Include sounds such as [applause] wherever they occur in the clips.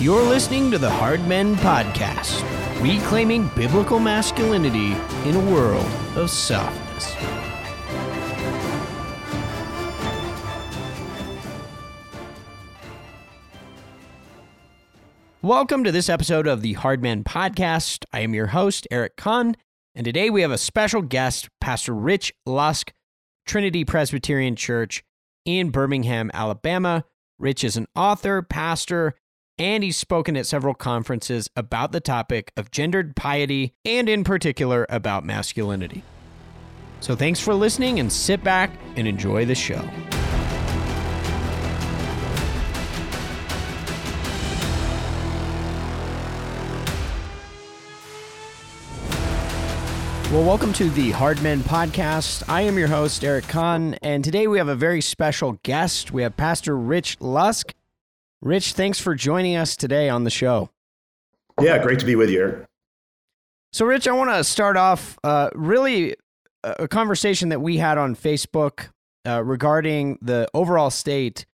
You're listening to the Hard Men Podcast, reclaiming biblical masculinity in a world of softness. Welcome to this episode of the Hard Men Podcast. I am your host, Eric Kahn, and today we have a special guest, Pastor Rich Lusk, Trinity Presbyterian Church in Birmingham, Alabama. Rich is an author, pastor, and he's spoken at several conferences about the topic of gendered piety and, in particular, about masculinity. So, thanks for listening and sit back and enjoy the show. Well, welcome to the Hard Men Podcast. I am your host, Eric Kahn, and today we have a very special guest. We have Pastor Rich Lusk. Rich, thanks for joining us today on the show. Yeah, great to be with you. So, Rich, I want to start off uh, really a conversation that we had on Facebook uh, regarding the overall state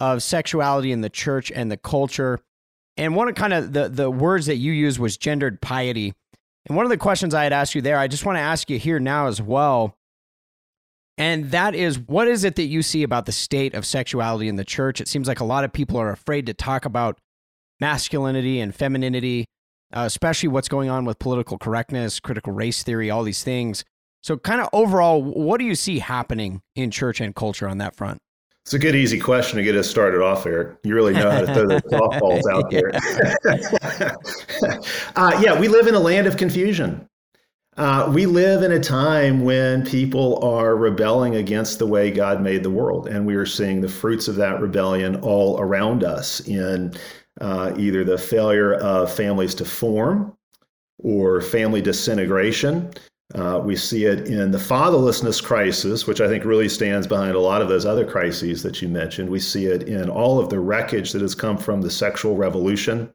of sexuality in the church and the culture. And one of kind of the, the words that you used was gendered piety. And one of the questions I had asked you there, I just want to ask you here now as well. And that is, what is it that you see about the state of sexuality in the church? It seems like a lot of people are afraid to talk about masculinity and femininity, uh, especially what's going on with political correctness, critical race theory, all these things. So, kind of overall, what do you see happening in church and culture on that front? It's a good, easy question to get us started off, Eric. You really know how to throw those [laughs] softballs out there. [laughs] uh, yeah, we live in a land of confusion. Uh, we live in a time when people are rebelling against the way God made the world, and we are seeing the fruits of that rebellion all around us in uh, either the failure of families to form or family disintegration uh, we see it in the fatherlessness crisis, which I think really stands behind a lot of those other crises that you mentioned. We see it in all of the wreckage that has come from the sexual revolution.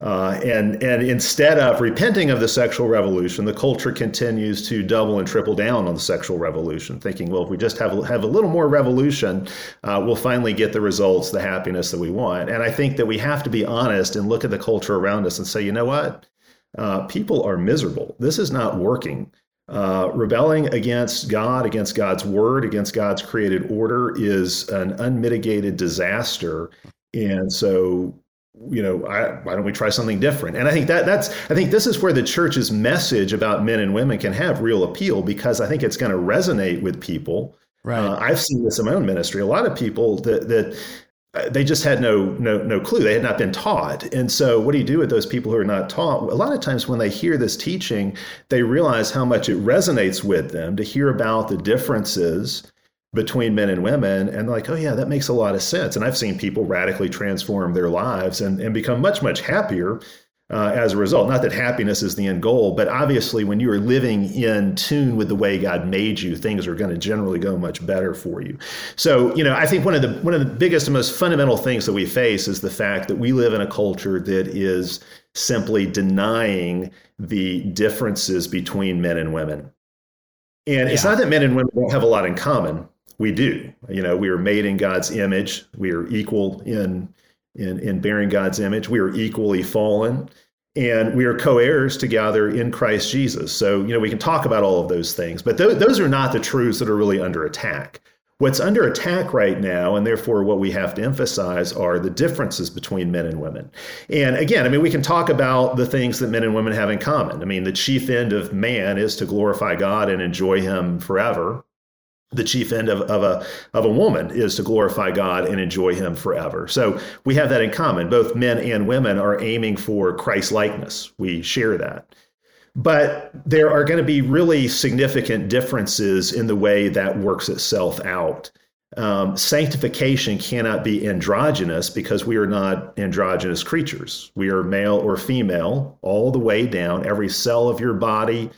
Uh, and, and instead of repenting of the sexual revolution, the culture continues to double and triple down on the sexual revolution, thinking, well, if we just have, have a little more revolution, uh, we'll finally get the results, the happiness that we want. And I think that we have to be honest and look at the culture around us and say, you know what? Uh, people are miserable. This is not working. Uh, rebelling against God, against God's word, against God's created order is an unmitigated disaster. And so, you know, I, why don't we try something different? And I think that that's I think this is where the church's message about men and women can have real appeal because I think it's going to resonate with people. Right. Uh, I've seen this in my own ministry. A lot of people that that uh, they just had no no no clue they had not been taught and so what do you do with those people who are not taught a lot of times when they hear this teaching they realize how much it resonates with them to hear about the differences between men and women and like oh yeah that makes a lot of sense and i've seen people radically transform their lives and, and become much much happier uh, as a result. Not that happiness is the end goal, but obviously, when you are living in tune with the way God made you, things are going to generally go much better for you. So, you know, I think one of the one of the biggest and most fundamental things that we face is the fact that we live in a culture that is simply denying the differences between men and women. And yeah. it's not that men and women don't have a lot in common. We do. You know, we are made in God's image. We are equal in in, in bearing God's image. We are equally fallen and we are co-heirs together in Christ Jesus. So, you know, we can talk about all of those things, but th- those are not the truths that are really under attack. What's under attack right now, and therefore what we have to emphasize, are the differences between men and women. And again, I mean, we can talk about the things that men and women have in common. I mean, the chief end of man is to glorify God and enjoy Him forever the chief end of, of a of a woman is to glorify God and enjoy him forever. So we have that in common. Both men and women are aiming for Christ likeness. We share that. But there are going to be really significant differences in the way that works itself out. Um, sanctification cannot be androgynous because we are not androgynous creatures. We are male or female all the way down, every cell of your body,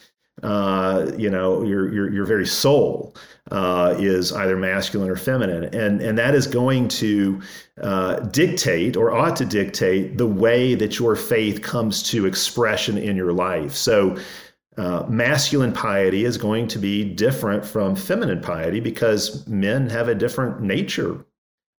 uh, you know, your, your, your very soul uh, is either masculine or feminine. And, and that is going to uh, dictate or ought to dictate the way that your faith comes to expression in your life. So, uh, masculine piety is going to be different from feminine piety because men have a different nature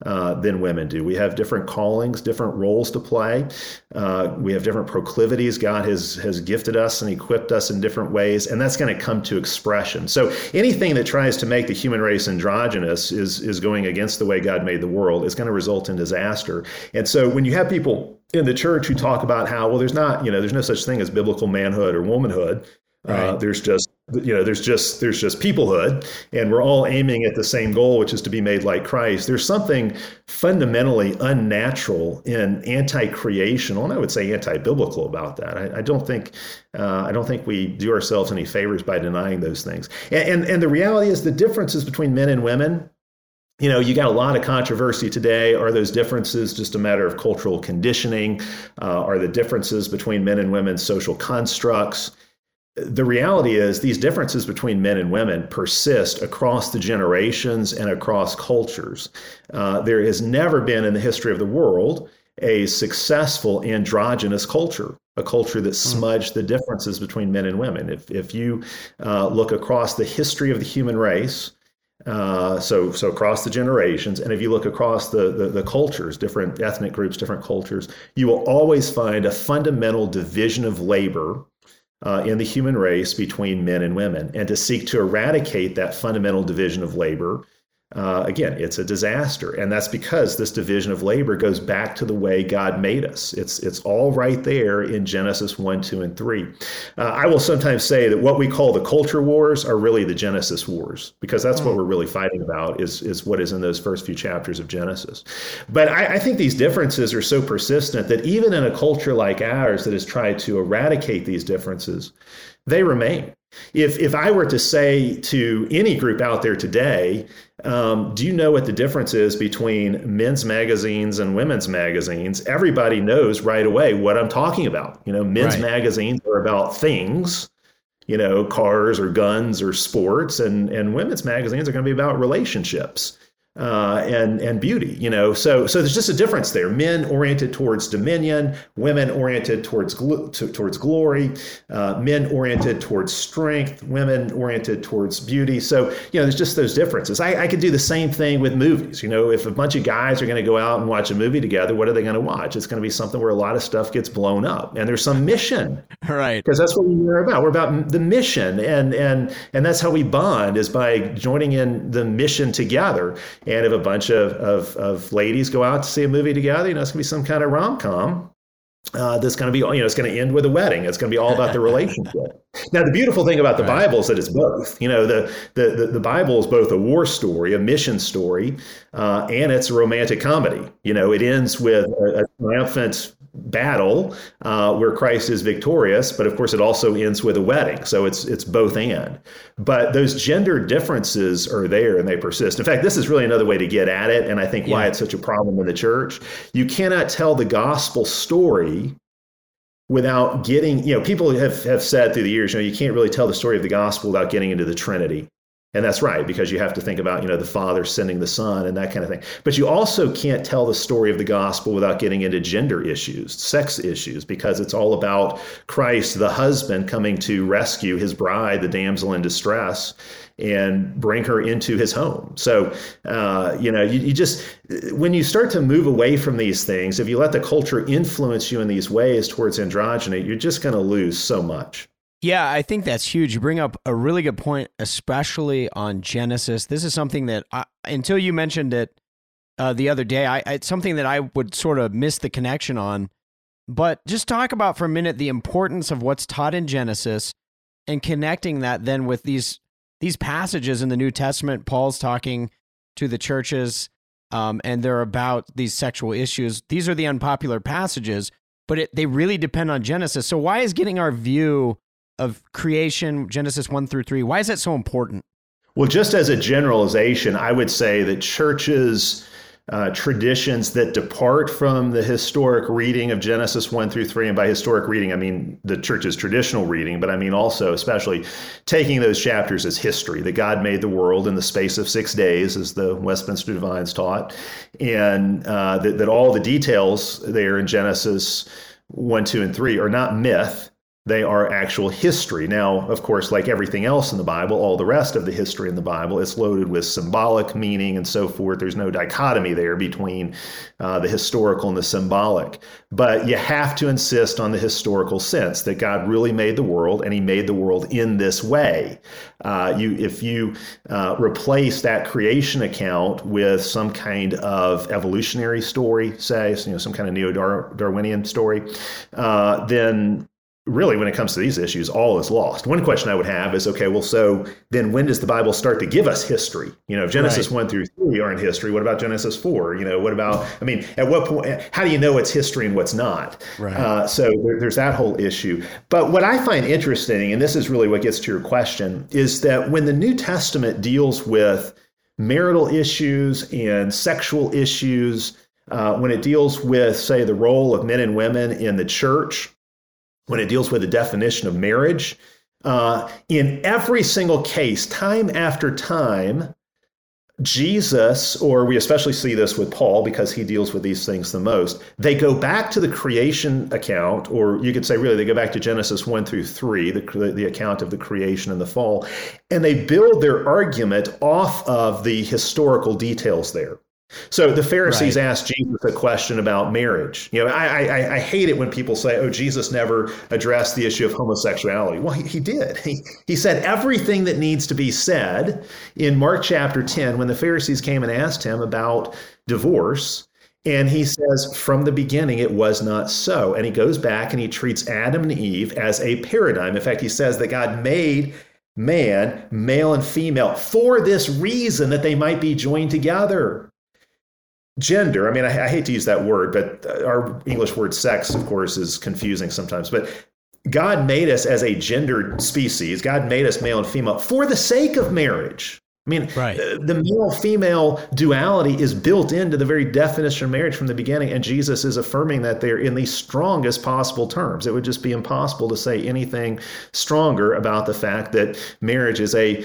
uh, than women do. We have different callings, different roles to play. Uh, we have different proclivities. God has has gifted us and equipped us in different ways, and that's going to come to expression. So anything that tries to make the human race androgynous is is going against the way God made the world. It's going to result in disaster. And so when you have people in the church who talk about how well there's not you know there's no such thing as biblical manhood or womanhood uh, right. Uh, there's just you know there's just there's just peoplehood, and we're all aiming at the same goal, which is to be made like Christ. There's something fundamentally unnatural and anti-creational, and I would say anti-biblical about that. I, I don't think uh, I don't think we do ourselves any favors by denying those things. And, and and the reality is the differences between men and women you know, you got a lot of controversy today. Are those differences just a matter of cultural conditioning? Uh, are the differences between men and women social constructs? The reality is these differences between men and women persist across the generations and across cultures. Uh, there has never been in the history of the world a successful androgynous culture, a culture that hmm. smudged the differences between men and women. If, if you uh, look across the history of the human race, uh, so, so across the generations, and if you look across the, the, the cultures, different ethnic groups, different cultures, you will always find a fundamental division of labor uh, in the human race between men and women. And to seek to eradicate that fundamental division of labor uh, again, it's a disaster, and that's because this division of labor goes back to the way God made us. It's it's all right there in Genesis one, two, and three. Uh, I will sometimes say that what we call the culture wars are really the Genesis wars, because that's what hmm. we're really fighting about. Is is what is in those first few chapters of Genesis. But I, I think these differences are so persistent that even in a culture like ours that has tried to eradicate these differences, they remain. If if I were to say to any group out there today, um, do you know what the difference is between men's magazines and women's magazines? Everybody knows right away what I'm talking about. You know, men's right. magazines are about things, you know, cars or guns or sports, and and women's magazines are going to be about relationships uh, and and beauty. You know, so so there's just a difference there. Men oriented towards dominion, women oriented towards gl- to, towards glory, uh, men oriented towards strength, women oriented towards beauty. So you know, there's just those differences. I, I could do the same thing with movies. You know, if a bunch of guys are going to go out and watch a movie together, what are they going to watch? It's going to be something where a lot of stuff gets blown up, and there's some mission, [laughs] right? Because that's what we're about. We're about the mission, and and and that's how we bond is by joining in the mission together. And if a bunch of, of, of ladies go out to see a movie together, you know, it's going to be some kind of rom com. Uh, that's going to be, you know, it's going to end with a wedding. It's going to be all about the relationship. [laughs] now, the beautiful thing about the right. Bible is that it's both. You know, the, the, the, the, Bible is both a war story, a mission story, uh, and it's a romantic comedy. You know, it ends with a, a triumphant battle uh, where Christ is victorious, but of course it also ends with a wedding. So it's it's both and. But those gender differences are there and they persist. In fact, this is really another way to get at it, and I think yeah. why it's such a problem in the church. You cannot tell the gospel story without getting, you know, people have, have said through the years, you know, you can't really tell the story of the gospel without getting into the Trinity. And that's right, because you have to think about, you know, the Father sending the Son and that kind of thing. But you also can't tell the story of the gospel without getting into gender issues, sex issues, because it's all about Christ, the husband, coming to rescue his bride, the damsel in distress, and bring her into his home. So, uh, you know, you, you just, when you start to move away from these things, if you let the culture influence you in these ways towards androgyny, you're just going to lose so much. Yeah, I think that's huge. You bring up a really good point, especially on Genesis. This is something that I, until you mentioned it uh, the other day, I, it's something that I would sort of miss the connection on. But just talk about for a minute the importance of what's taught in Genesis and connecting that then with these these passages in the New Testament. Paul's talking to the churches, um, and they're about these sexual issues. These are the unpopular passages, but it, they really depend on Genesis. So why is getting our view of creation, Genesis 1 through 3. Why is that so important? Well, just as a generalization, I would say that churches, uh, traditions that depart from the historic reading of Genesis 1 through 3, and by historic reading, I mean the church's traditional reading, but I mean also, especially, taking those chapters as history, that God made the world in the space of six days, as the Westminster Divines taught, and uh, that, that all the details there in Genesis 1, 2, and 3 are not myth They are actual history. Now, of course, like everything else in the Bible, all the rest of the history in the Bible is loaded with symbolic meaning and so forth. There's no dichotomy there between uh, the historical and the symbolic. But you have to insist on the historical sense that God really made the world and He made the world in this way. Uh, you, if you uh, replace that creation account with some kind of evolutionary story, say, you know, some kind of neo-Darwinian story, uh, then really, when it comes to these issues, all is lost. One question I would have is okay, well, so then when does the Bible start to give us history? You know, Genesis right. 1 through 3 are in history. What about Genesis 4? You know, what about, I mean, at what point, how do you know it's history and what's not? Right. Uh, so there, there's that whole issue. But what I find interesting, and this is really what gets to your question, is that when the New Testament deals with marital issues and sexual issues, uh, when it deals with, say, the role of men and women in the church, when it deals with the definition of marriage. Uh, in every single case, time after time, Jesus, or we especially see this with Paul because he deals with these things the most, they go back to the creation account, or you could say really they go back to Genesis 1 through 3, the, the account of the creation and the fall, and they build their argument off of the historical details there. So the Pharisees right. asked Jesus a question about marriage. You know, I, I, I hate it when people say, "Oh, Jesus never addressed the issue of homosexuality." Well, he, he did. He he said everything that needs to be said in Mark chapter ten when the Pharisees came and asked him about divorce. And he says, from the beginning, it was not so. And he goes back and he treats Adam and Eve as a paradigm. In fact, he says that God made man, male and female, for this reason that they might be joined together gender i mean I, I, hate to use that word but our english word sex of course is confusing sometimes but god made us as a gendered species. God made us male and female for the sake of marriage. I mean right. Uh, the male female duality is built into the very definition of marriage from the beginning and jesus is affirming that they're in the strongest possible terms. It would just be impossible to say anything stronger about the fact that marriage is a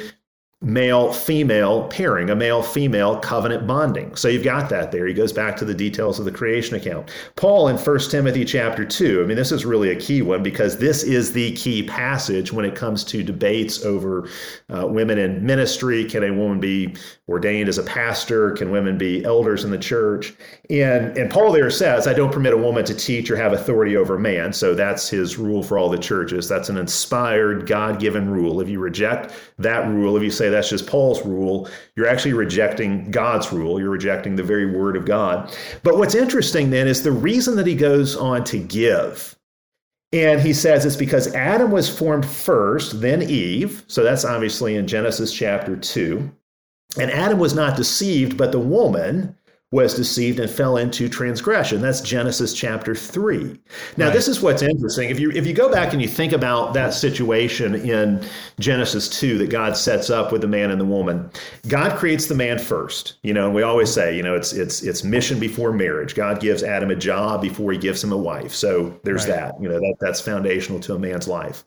male female pairing, a male female covenant bonding. So you've got that there. He goes back to the details of the creation account. Paul in 1 Timothy chapter 2, I mean, this is really a key one because this is the key passage when it comes to debates over uh, women in ministry. Can a woman be ordained as a pastor? Can women be elders in the church? And, and Paul there says, I don't permit a woman to teach or have authority over man. So that's his rule for all the churches. That's an inspired, God given rule. If you reject that rule, if you say, say that's just Paul's rule. You're actually rejecting God's rule. You're rejecting the very word of God. But what's interesting then is the reason that he goes on to give. And he says it's because Adam was formed first, then Eve. So that's obviously in Genesis chapter 2. And Adam was not deceived, but the woman was deceived and fell into transgression. That's Genesis chapter 3. Now, right. this is what's interesting. If you if you go back and you think about that situation in Genesis 2 that God sets up with the man and the woman, God creates the man first. You know, and we always say, you know, it's it's it's mission before marriage. God gives Adam a job before he gives him a wife. So there's right. that. You know, that that's foundational to a man's life.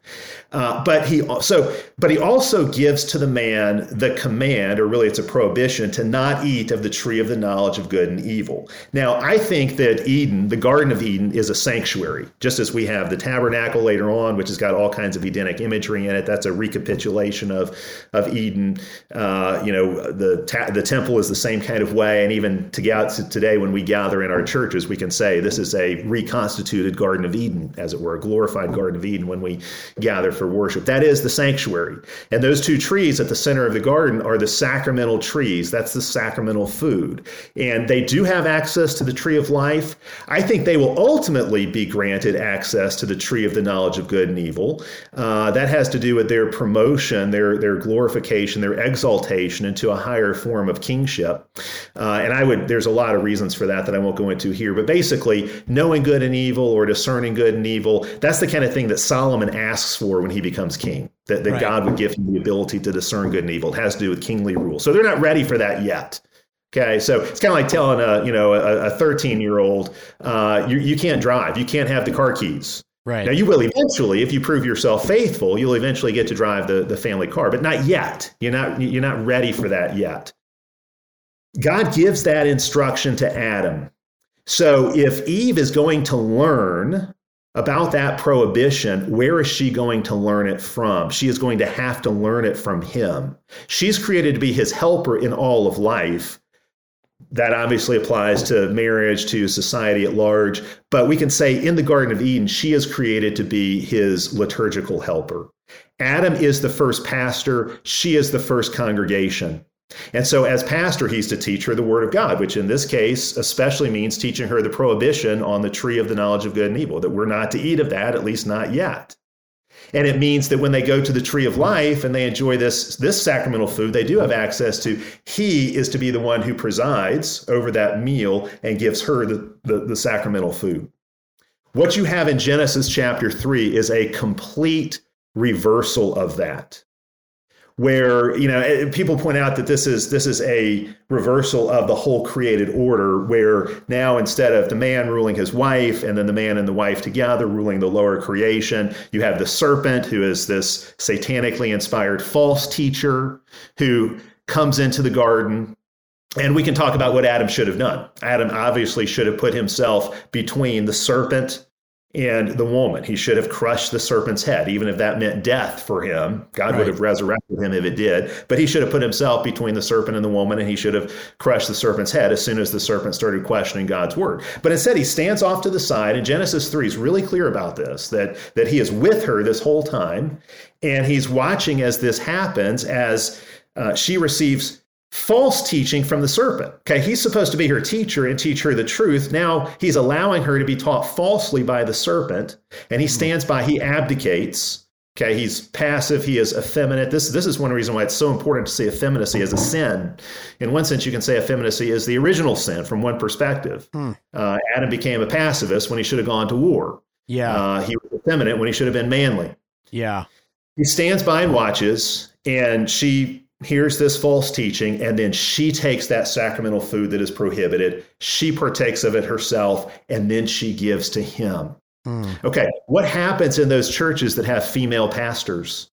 Uh, but he so but he also gives to the man the command, or really it's a prohibition, to not eat of the tree of the knowledge of good and evil. Now, I think that Eden, the Garden of Eden, is a sanctuary, just as we have the tabernacle later on, which has got all kinds of Edenic imagery in it. That's a recapitulation of of Eden. Uh, you know, the ta- the temple is the same kind of way, and even to today, when we gather in our churches, we can say this is a reconstituted Garden of Eden, as it were, a glorified Garden of Eden when we gather for worship. That is the sanctuary, and those two trees at the center of the garden are the sacramental trees. That's the sacramental food, and and they do have access to the tree of life. I think they will ultimately be granted access to the tree of the knowledge of good and evil. Uh, that has to do with their promotion, their their glorification, their exaltation into a higher form of kingship. Uh, and I would there's a lot of reasons for that that I won't go into here. But basically, knowing good and evil or discerning good and evil, that's the kind of thing that Solomon asks for when he becomes king. That, that right. God would give him the ability to discern good and evil. It has to do with kingly rule. So they're not ready for that yet. Okay, so it's kind of like telling a you know a 13 year old uh, you you can't drive, you can't have the car keys. Right now, you will eventually, if you prove yourself faithful, you'll eventually get to drive the the family car, but not yet. You're not you're not ready for that yet. God gives that instruction to Adam. So if Eve is going to learn about that prohibition, where is she going to learn it from? She is going to have to learn it from him. She's created to be his helper in all of life. That obviously applies to marriage, to society at large. But we can say in the Garden of Eden, she is created to be his liturgical helper. Adam is the first pastor, she is the first congregation. And so, as pastor, he's to teach her the word of God, which in this case especially means teaching her the prohibition on the tree of the knowledge of good and evil, that we're not to eat of that, at least not yet. And it means that when they go to the tree of life and they enjoy this, this sacramental food, they do have access to, he is to be the one who presides over that meal and gives her the, the, the sacramental food. What you have in Genesis chapter 3 is a complete reversal of that where you know eh, people point out that this is this is a reversal of the whole created order where now instead of the man ruling his wife and then the man and the wife together ruling the lower creation you have the serpent who is this satanically inspired false teacher who comes into the garden and we can talk about what Adam should have done. Adam obviously should have put himself between the serpent and the woman. He should have crushed the serpent's head, even if that meant death for him. God right. would have resurrected him if it did. But he should have put himself between the serpent and the woman, and he should have crushed the serpent's head as soon as the serpent started questioning God's word. But instead, he stands off to the side, and Genesis 3 is really clear about this that, that he is with her this whole time, and he's watching as this happens, as uh, she receives false teaching from the serpent. Okay, he's supposed to be her teacher and teach her the truth. Now he's allowing her to be taught falsely by the serpent, and he hmm. stands by, he abdicates. Okay, he's passive, he is effeminate. This, this is one reason why it's so important to see effeminacy as a sin. In one sense, you can say effeminacy is the original sin from one perspective. Hmm. Uh, Adam became a pacifist when he should have gone to war. Yeah. Uh, he was effeminate when he should have been manly. Yeah. He stands by and watches, and she hears this false teaching, and then she takes that sacramental food that is prohibited. She partakes of it herself, and then she gives to him. Mm. Okay, what happens in those churches that have female pastors?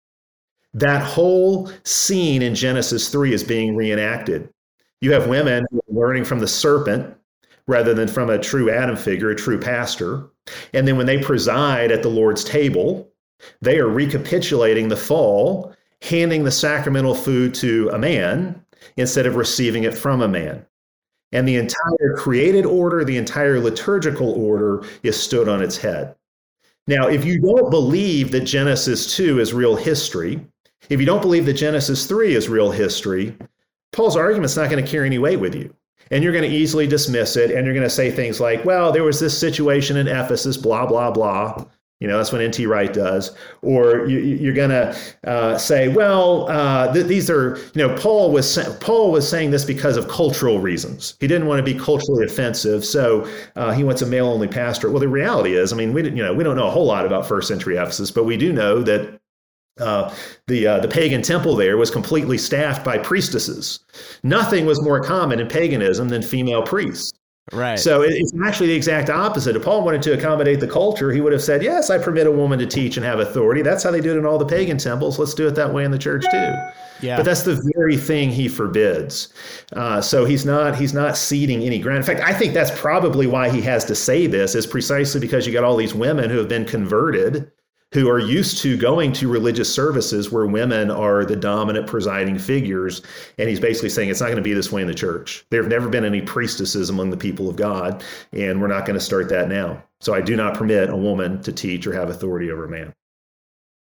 That whole scene in Genesis 3 is being reenacted. You have women learning from the serpent rather than from a true Adam figure, a true pastor. And then when they preside at the Lord's table, they are recapitulating the fall handing the sacramental food to a man instead of receiving it from a man. And the entire created order, the entire liturgical order is stood on its head. Now, if you don't believe that Genesis 2 is real history, if you don't believe that Genesis 3 is real history, Paul's argument's not going to carry any weight with you. And you're going to easily dismiss it. And you're going to say things like, well, there was this situation in Ephesus, blah, blah, blah. You know, that's what N.T. Wright does. Or you, are going to uh, say, well, uh, th- these are, you know, Paul was sa- Paul was saying this because of cultural reasons. He didn't want to be culturally offensive, so uh, he wants a male-only pastor. Well, the reality is, I mean, we didn't, you know we don't know a whole lot about first century Ephesus, but we do know that uh, the uh, the pagan temple there was completely staffed by priestesses. Nothing was more common in paganism than female priests. Right. So it's actually the exact opposite. If Paul wanted to accommodate the culture, he would have said, Yes, I permit a woman to teach and have authority. That's how they do it in all the pagan temples. Let's do it that way in the church too. Yeah. But that's the very thing he forbids. Uh, so he's not he's not ceding any ground. In fact, I think that's probably why he has to say this, is precisely because you got all these women who have been converted who are used to going to religious services where women are the dominant presiding figures. And he's basically saying it's not going to be this way in the church. There have never been any priestesses among the people of God, and we're not going to start that now. So I do not permit a woman to teach or have authority over a man.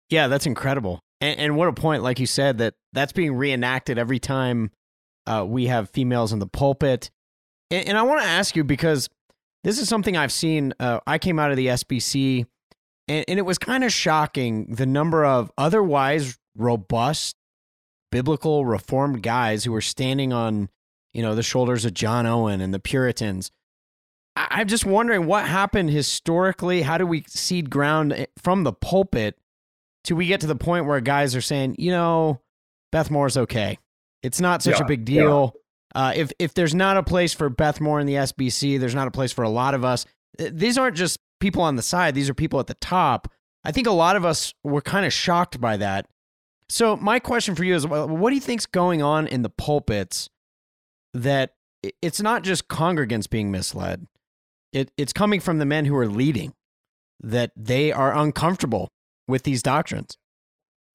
Yeah, that's incredible. And, and what a point, like you said, that that's being reenacted every time uh, we have females in the pulpit. And, and I want to ask you because this is something I've seen. Uh, I came out of the SBC and, and it was kind of shocking the number of otherwise robust biblical reformed guys who were standing on you know the shoulders of John Owen and the Puritans. I'm just wondering what happened historically. How do we cede ground eh, from the pulpit till we get to the point where guys are saying, you know, Beth Moore's okay. It's not such yeah, a big deal. Yeah. Uh, if if there's not a place for Beth Moore in the SBC, there's not a place for a lot of us. These aren't just people on the side, these are people at the top. I think a lot of us were kind of shocked by that. So, my question for you is what do you think's going on in the pulpits that it's not just congregants being misled? It, it's coming from the men who are leading. that they are uncomfortable with these doctrines.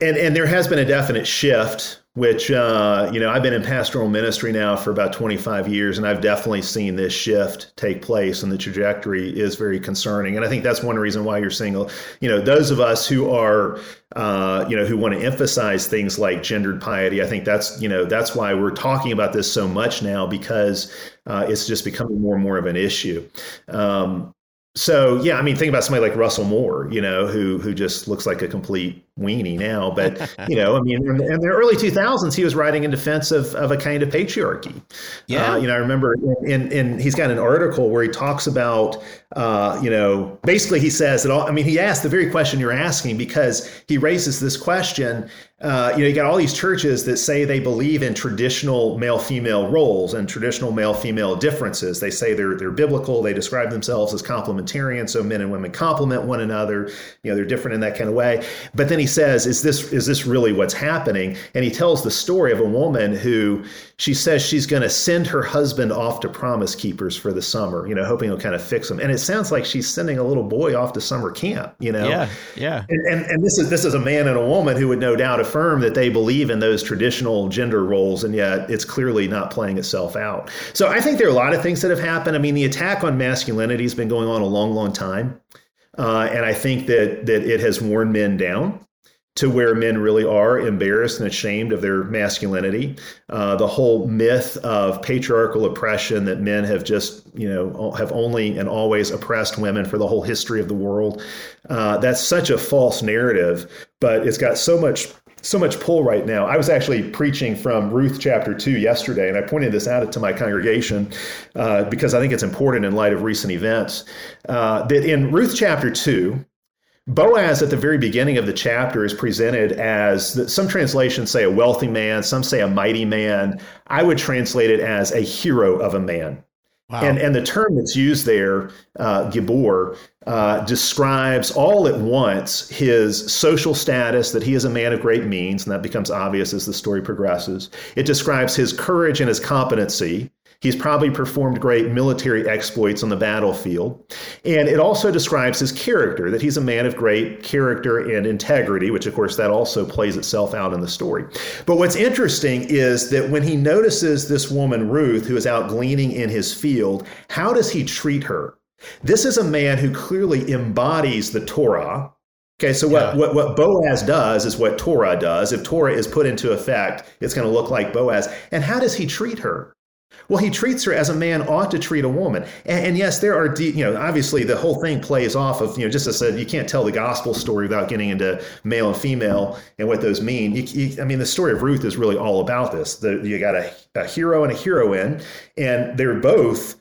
And and there has been a definite shift, which uh, you know I've been in pastoral ministry now for about 25 years, and I've definitely seen this shift take place, and the trajectory is very concerning. And I think that's one reason why you're seeing, you know, those of us who are, uh, you know, who want to emphasize things like gendered piety. I think that's you know that's why we're talking about this so much now because uh, it's just becoming more and more of an issue. Um, so yeah, I mean, think about somebody like Russell Moore, you know, who who just looks like a complete weenie now. But [laughs] you know, I mean, in, in the early 2000s, he was writing in defense of, of a kind of patriarchy. Yeah, uh, you know, I remember in, in, in he's got an article where he talks about, uh, you know, basically he says that all. I mean, he asked the very question you're asking because he raises this question uh, you know, you got all these churches that say they believe in traditional male-female roles and traditional male-female differences. They say they're they're biblical. They describe themselves as complementarian, so men and women complement one another. You know, they're different in that kind of way. But then he says, "Is this is this really what's happening?" And he tells the story of a woman who she says she's going to send her husband off to Promise Keepers for the summer. You know, hoping he'll kind of fix him. And it sounds like she's sending a little boy off to summer camp. You know, yeah, yeah. And and, and this is this is a man and a woman who would no doubt affirm that they believe in those traditional gender roles, and yet it's clearly not playing itself out. So I think there are a lot of things that have happened. I mean, the attack on masculinity has been going on a long, long time. Uh, and I think that that it has worn men down to where men really are embarrassed and ashamed of their masculinity. Uh, the whole myth of patriarchal oppression that men have just, you know, have only and always oppressed women for the whole history of the world. Uh, that's such a false narrative, but it's got so much so much pull right now. I was actually preaching from Ruth chapter 2 yesterday, and I pointed this out to my congregation uh, because I think it's important in light of recent events. Uh, that in Ruth chapter 2, Boaz at the very beginning of the chapter is presented as some translations say a wealthy man, some say a mighty man. I would translate it as a hero of a man. Wow. And, and the term that's used there, uh, Gibor, uh, describes all at once his social status, that he is a man of great means, and that becomes obvious as the story progresses. It describes his courage and his competency. He's probably performed great military exploits on the battlefield. And it also describes his character, that he's a man of great character and integrity, which, of course, that also plays itself out in the story. But what's interesting is that when he notices this woman, Ruth, who is out gleaning in his field, how does he treat her? This is a man who clearly embodies the Torah, Okay, so what, yeah. what, what Boaz does is what Torah does. If Torah is put into effect, it's going to look like Boaz. And how does he treat her? Well, he treats her as a man ought to treat a woman. And, and yes, there are, de- you know, obviously the whole thing plays off of, you know, just as I said, you can't tell the gospel story without getting into male and female and what those mean. You, you, I mean, the story of Ruth is really all about this. The, you got a, a hero and a heroine, and they're both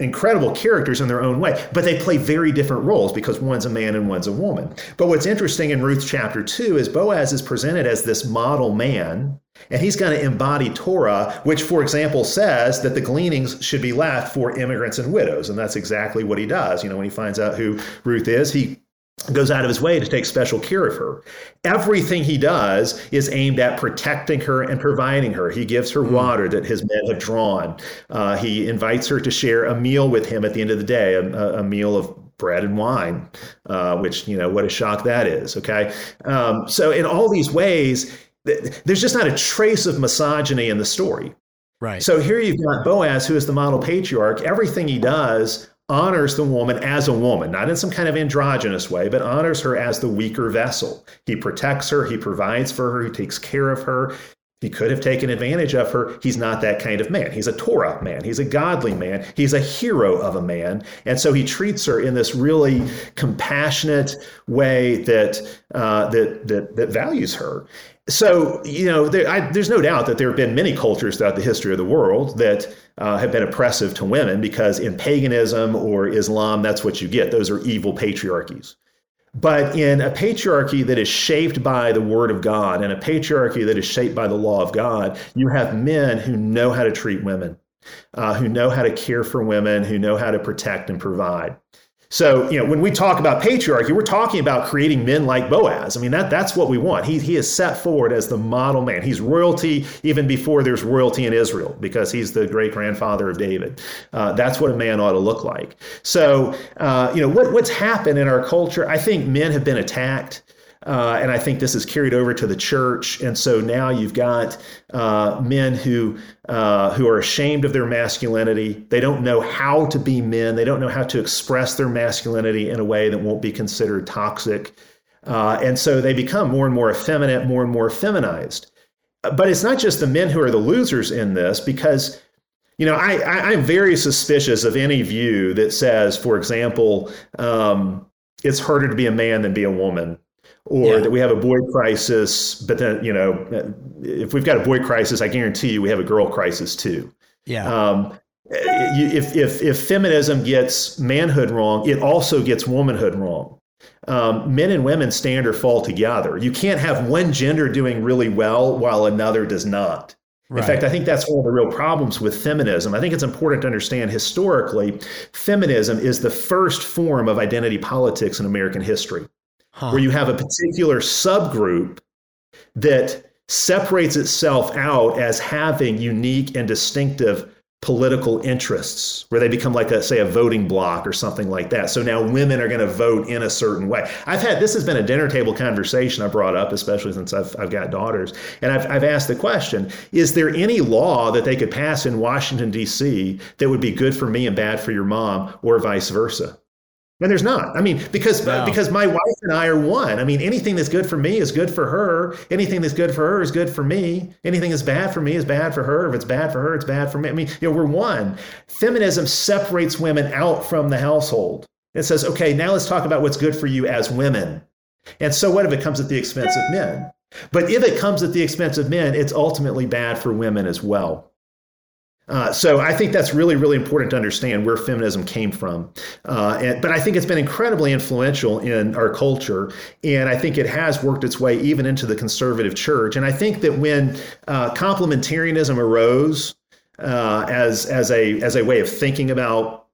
incredible characters in their own way, but they play very different roles because one's a man and one's a woman. But what's interesting in Ruth chapter 2 is Boaz is presented as this model man, and he's going to embody Torah, which, for example, says that the gleanings should be left for immigrants and widows. And that's exactly what he does. You know, when he finds out who Ruth is, he goes out of his way to take special care of her. Everything he does is aimed at protecting her and providing her. He gives her hmm. water that his men have drawn. Uh, he invites her to share a meal with him at the end of the day, a, a meal of bread and wine, uh, which, you know, what a shock that is. Okay. Um, so, in all these ways, th- there's just not a trace of misogyny in the story. Right. So here you've got Boaz, who is the model patriarch. Everything he does honors the woman as a woman, not in some kind of androgynous way, but honors her as the weaker vessel. He protects her, he provides for her, he takes care of her. He could have taken advantage of her. He's not that kind of man. He's a Torah man. He's a godly man. He's a hero of a man. And so he treats her in this really compassionate way that uh, that, that that values her so you know there, I, there's no doubt that there have been many cultures throughout the history of the world that uh, have been oppressive to women because in paganism or islam that's what you get. Those are evil patriarchies. But in a patriarchy that is shaped by the word of god and a patriarchy that is shaped by the law of god you have men who know how to treat women uh, who know how to care for women who know how to protect and provide So, you know, when we talk about patriarchy, we're talking about creating men like Boaz. I mean, that that's what we want. He he is set forward as the model man. He's royalty even before there's royalty in Israel because he's the great grandfather of David. Uh, that's what a man ought to look like. So, uh, you know, what what's happened in our culture? I think men have been attacked. Uh, and I think this is carried over to the church. And so now you've got uh, men who uh, who are ashamed of their masculinity. They don't know how to be men. They don't know how to express their masculinity in a way that won't be considered toxic. Uh, and so they become more and more effeminate, more and more feminized. But it's not just the men who are the losers in this, because you know I, I am very suspicious of any view that says, for example. Um, it's harder to be a man than be a woman or yeah. that we have a boy crisis, but then, you know, if we've got a boy crisis, I guarantee you we have a girl crisis too. Yeah. Um, if, if, if feminism gets manhood wrong, it also gets womanhood wrong. Um, men and women stand or fall together. You can't have one gender doing really well while another does not. Right. In fact, I think that's one of the real problems with feminism. I think it's important to understand historically, feminism is the first form of identity politics in American history huh. where you have a particular subgroup that separates itself out as having unique and distinctive political interests where they become like a say a voting block or something like that. So now women are going to vote in a certain way. I've had this has been a dinner table conversation i brought up especially since i've, I've got daughters and I've, I've asked the question is there any law that they could pass in washington d.c that would be good for me and bad for your mom or vice versa and there's not. I mean, because no. because my wife and I are one. I mean, anything that's good for me is good for her. Anything that's good for her is good for me. Anything that's bad for me is bad for her. If it's bad for her, it's bad for me. I mean, you know, we're one. Feminism separates women out from the household. It says, okay, now let's talk about what's good for you as women. And so what if it comes at the expense of men? But if it comes at the expense of men, it's ultimately bad for women as well. Uh, so I think that's really, really important to understand where feminism came from. Uh, and, but I think it's been incredibly influential in our culture, and I think it has worked its way even into the conservative church. And I think that when uh, complementarianism arose uh, as as a as a way of thinking about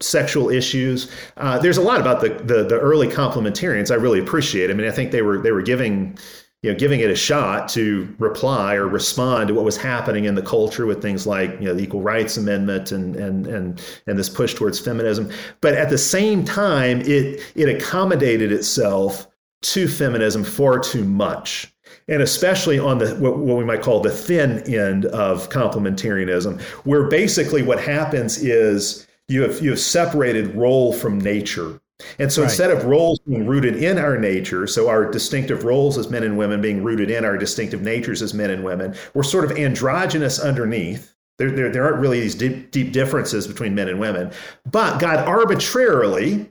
sexual issues. Uh, there's a lot about the, the, the early complementarians I really appreciate. I mean, I think they were they were giving you know, giving it a shot to reply or respond to what was happening in the culture with things like, you know, the Equal Rights Amendment and and and and this push towards feminism. But at the same time, it it accommodated itself to feminism far too much. And especially on the what, what we might call the thin end of complementarianism, where basically what happens is you have you have separated role from nature and so right. instead of roles being rooted in our nature, so our distinctive roles as men and women being rooted in our distinctive natures as men and women, we're sort of androgynous underneath. There, there, there aren't really these deep, deep differences between men and women. But God arbitrarily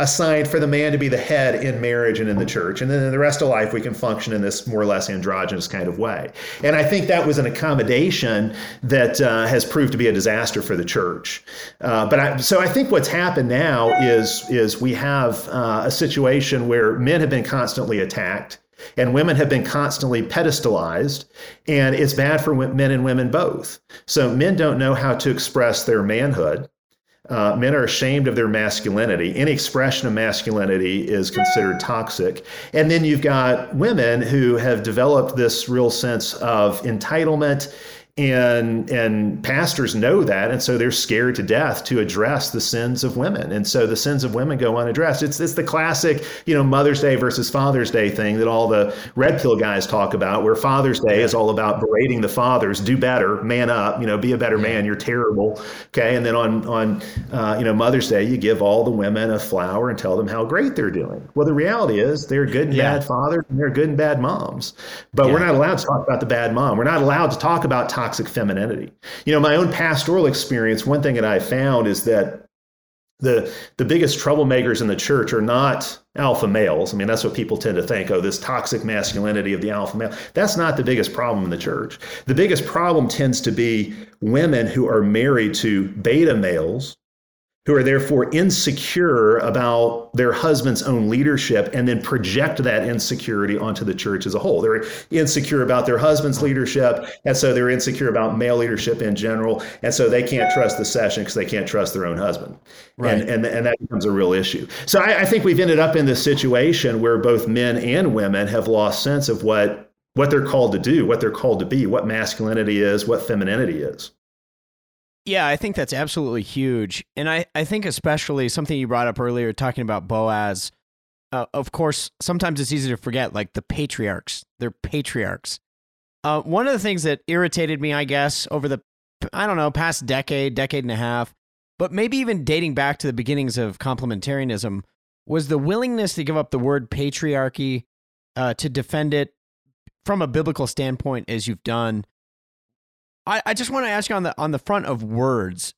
assigned for the man to be the head in marriage and in the church. And then in the rest of life, we can function in this more or less androgynous kind of way. And I think that was an accommodation that uh, has proved to be a disaster for the church. Uh, but I, so I think what's happened now is, is we have uh, a situation where men have been constantly attacked and women have been constantly pedestalized and it's bad for men and women both so men don't know how to express their manhood uh, men are ashamed of their masculinity. Any expression of masculinity is considered toxic. And then you've got women who have developed this real sense of entitlement and and pastors know that and so they're scared to death to address the sins of women. And so the sins of women go unaddressed. It's it's the classic you know mother's day versus father's day thing that all the red pill guys talk about where father's day is all about berating the fathers do better man up you know be a better man you're terrible. Okay and then on on uh, you know mother's day you give all the women a flower and tell them how great they're doing. Well the reality is they're good and yeah. bad fathers and they're good and bad moms. But yeah. we're not allowed to talk about the bad mom. We're not allowed to talk about toxic toxic femininity. You know, my own pastoral experience, one thing that I found is that the the biggest troublemakers in the church are not alpha males. I mean, that's what people tend to think. Oh, this toxic masculinity of the alpha male. That's not the biggest problem in the church. The biggest problem tends to be women who are married to beta males who are therefore insecure about their husband's own leadership and then project that insecurity onto the church as a whole. They're insecure about their husband's leadership, and so they're insecure about male leadership in general, and so they can't trust the session because they can't trust their own husband. Right. And, and, and that becomes a real issue. So I, I think we've ended up in this situation where both men and women have lost sense of what what they're called to do, what they're called to be, what masculinity is, what femininity is. Yeah, I think that's absolutely huge. And I, I think especially something you brought up earlier, talking about Boaz. Uh, of course, sometimes it's easy to forget, like the patriarchs. They're patriarchs. Uh, one of the things that irritated me, I guess, over the, I don't know, past decade, decade and a half, but maybe even dating back to the beginnings of complementarianism, was the willingness to give up the word patriarchy, uh, to defend it from a biblical standpoint, as you've done. I, I just want to ask you on the on the front of words.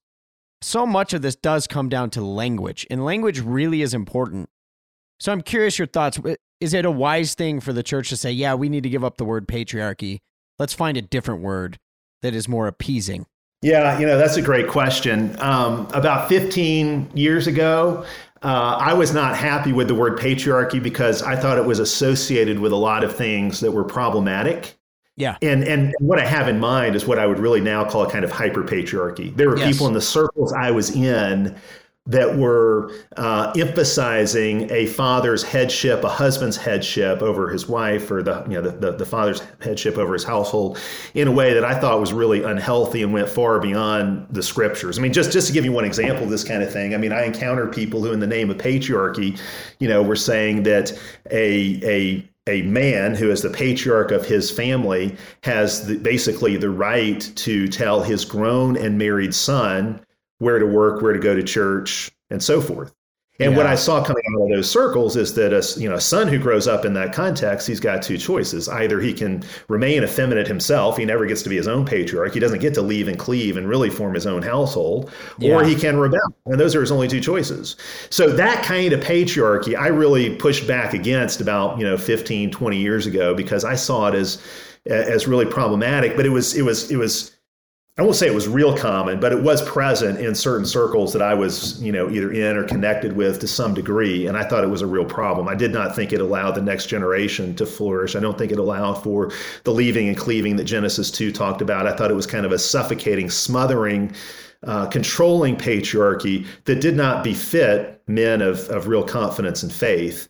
So much of this does come down to language, and language really is important. So I'm curious your thoughts. Is it a wise thing for the church to say, "Yeah, we need to give up the word patriarchy. Let's find a different word that is more appeasing"? Yeah, you know that's a great question. Um, about 15 years ago, uh, I was not happy with the word patriarchy because I thought it was associated with a lot of things that were problematic. Yeah. And and what I have in mind is what I would really now call a kind of hyper patriarchy. There were yes. people in the circles I was in that were uh, emphasizing a father's headship, a husband's headship over his wife, or the you know the, the, the, father's headship over his household, in a way that I thought was really unhealthy and went far beyond the scriptures. I mean, just just to give you one example of this kind of thing. I mean, I encounter people who, in the name of patriarchy, you know, were saying that a a a man who is the patriarch of his family has the, basically the right to tell his grown and married son where to work, where to go to church, and so forth. And yeah. what I saw coming out of those circles is that a you know a son who grows up in that context, he's got two choices. Either he can remain effeminate himself, he never gets to be his own patriarch, he doesn't get to leave and cleave and really form his own household, yeah. or he can rebel. And those are his only two choices. So that kind of patriarchy, I really pushed back against about, you know, 15, 20 years ago because I saw it as as really problematic, but it was it was it was I won't say it was real common, but it was present in certain circles that I was, you know, either in or connected with to some degree. And I thought it was a real problem. I did not think it allowed the next generation to flourish. I don't think it allowed for the leaving and cleaving that Genesis 2 talked about. I thought it was kind of a suffocating, smothering, uh, controlling patriarchy that did not befit men of, of real confidence and faith.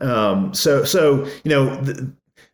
Um, so, so you know, th-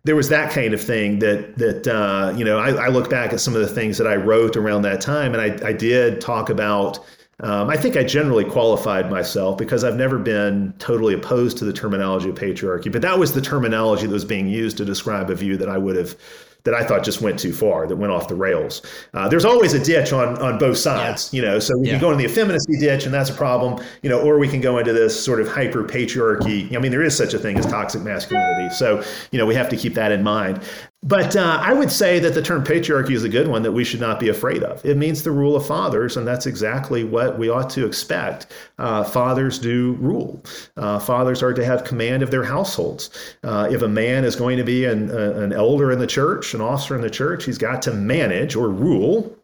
there was that kind of thing that that uh, you know I, I, look back at some of the things that I wrote around that time, and I, I did talk about. Um, I think I generally qualified myself because I've never been totally opposed to the terminology of patriarchy, but that was the terminology that was being used to describe a view that I would have that I thought just went too far, that went off the rails. Uh, there's always a ditch on on both sides, yeah. you know. So we yeah. can go in the effeminacy ditch, and that's a problem, you know, or we can go into this sort of hyper patriarchy. I mean, there is such a thing as toxic masculinity. So you know, we have to keep that in mind. But uh, I would say that the term patriarchy is a good one that we should not be afraid of. It means the rule of fathers, and that's exactly what we ought to expect. Uh, fathers do rule. Uh, fathers are to have command of their households. Uh, if a man is going to be an, an elder in the church, an officer in the church, he's got to manage or rule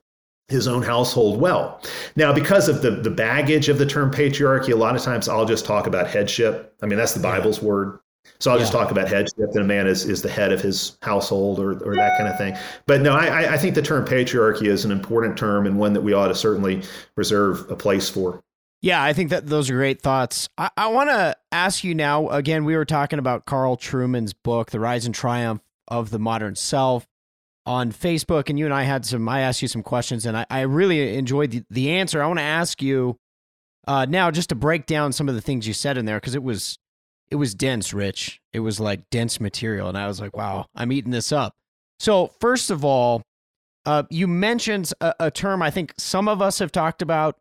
his own household well. Now, because of the, the baggage of the term patriarchy, a lot of times I'll just talk about headship. I mean, that's the Bible's word. So I'll yeah. just talk about headship, and a man is, is the head of his household or, or that kind of thing. But no, I, I think the term patriarchy is an important term and one that we ought to certainly reserve a place for. Yeah, I think that those are great thoughts. I, I want to ask you now again, we were talking about Carl Trueman's book, The Rise and Triumph of the Modern Self on Facebook, and you and I had some, I asked you some questions, and I, I really enjoyed the, the answer. I want to ask you uh, now just to break down some of the things you said in there because it was it was dense, Rich. It was like dense material. And I was like, wow, I'm eating this up. So, first of all, uh, you mentioned a, a term I think some of us have talked about.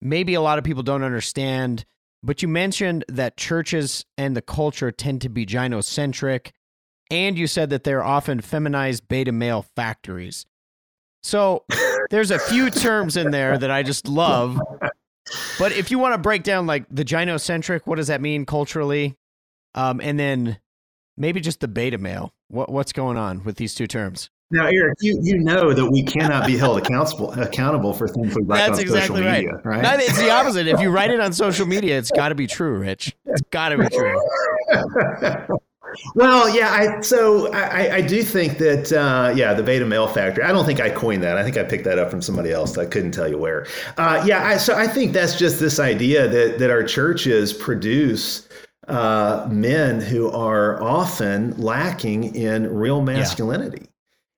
Maybe a lot of people don't understand, but you mentioned that churches and the culture tend to be gynocentric. And you said that they're often feminized beta male factories. So, there's a few terms in there that I just love. But if you want to break down like the gynocentric, what does that mean culturally? Um, and then maybe just the beta male. What what's going on with these two terms? Now, Eric, you, you know that we cannot be held accountable [laughs] accountable for things we write That's on exactly social right. media, right? It's the opposite. If you write it on [laughs] social media, it's got to be true, Rich. It's got to be true. [laughs] well, yeah. I, so I, I do think that uh, yeah, the beta male factor. I don't think I coined that. I think I picked that up from somebody else. I couldn't tell you where. Uh, yeah. I, so I think that's just this idea that that our churches produce uh, men who are often lacking in real masculinity. Yeah.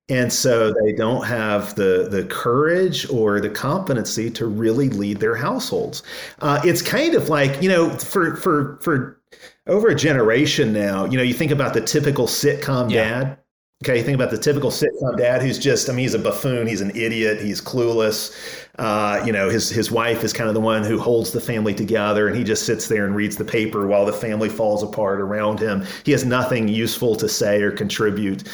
And so they don't have the the courage or the competency to really lead their households. Uh, it's kind of like you know, for for for over a generation now, you know, you think about the typical sitcom yeah. dad. Okay, you think about the typical sitcom dad who's just, I mean, he's a buffoon, he's an idiot, he's clueless. Uh, you know, his his wife is kind of the one who holds the family together, and he just sits there and reads the paper while the family falls apart around him. He has nothing useful to say or contribute.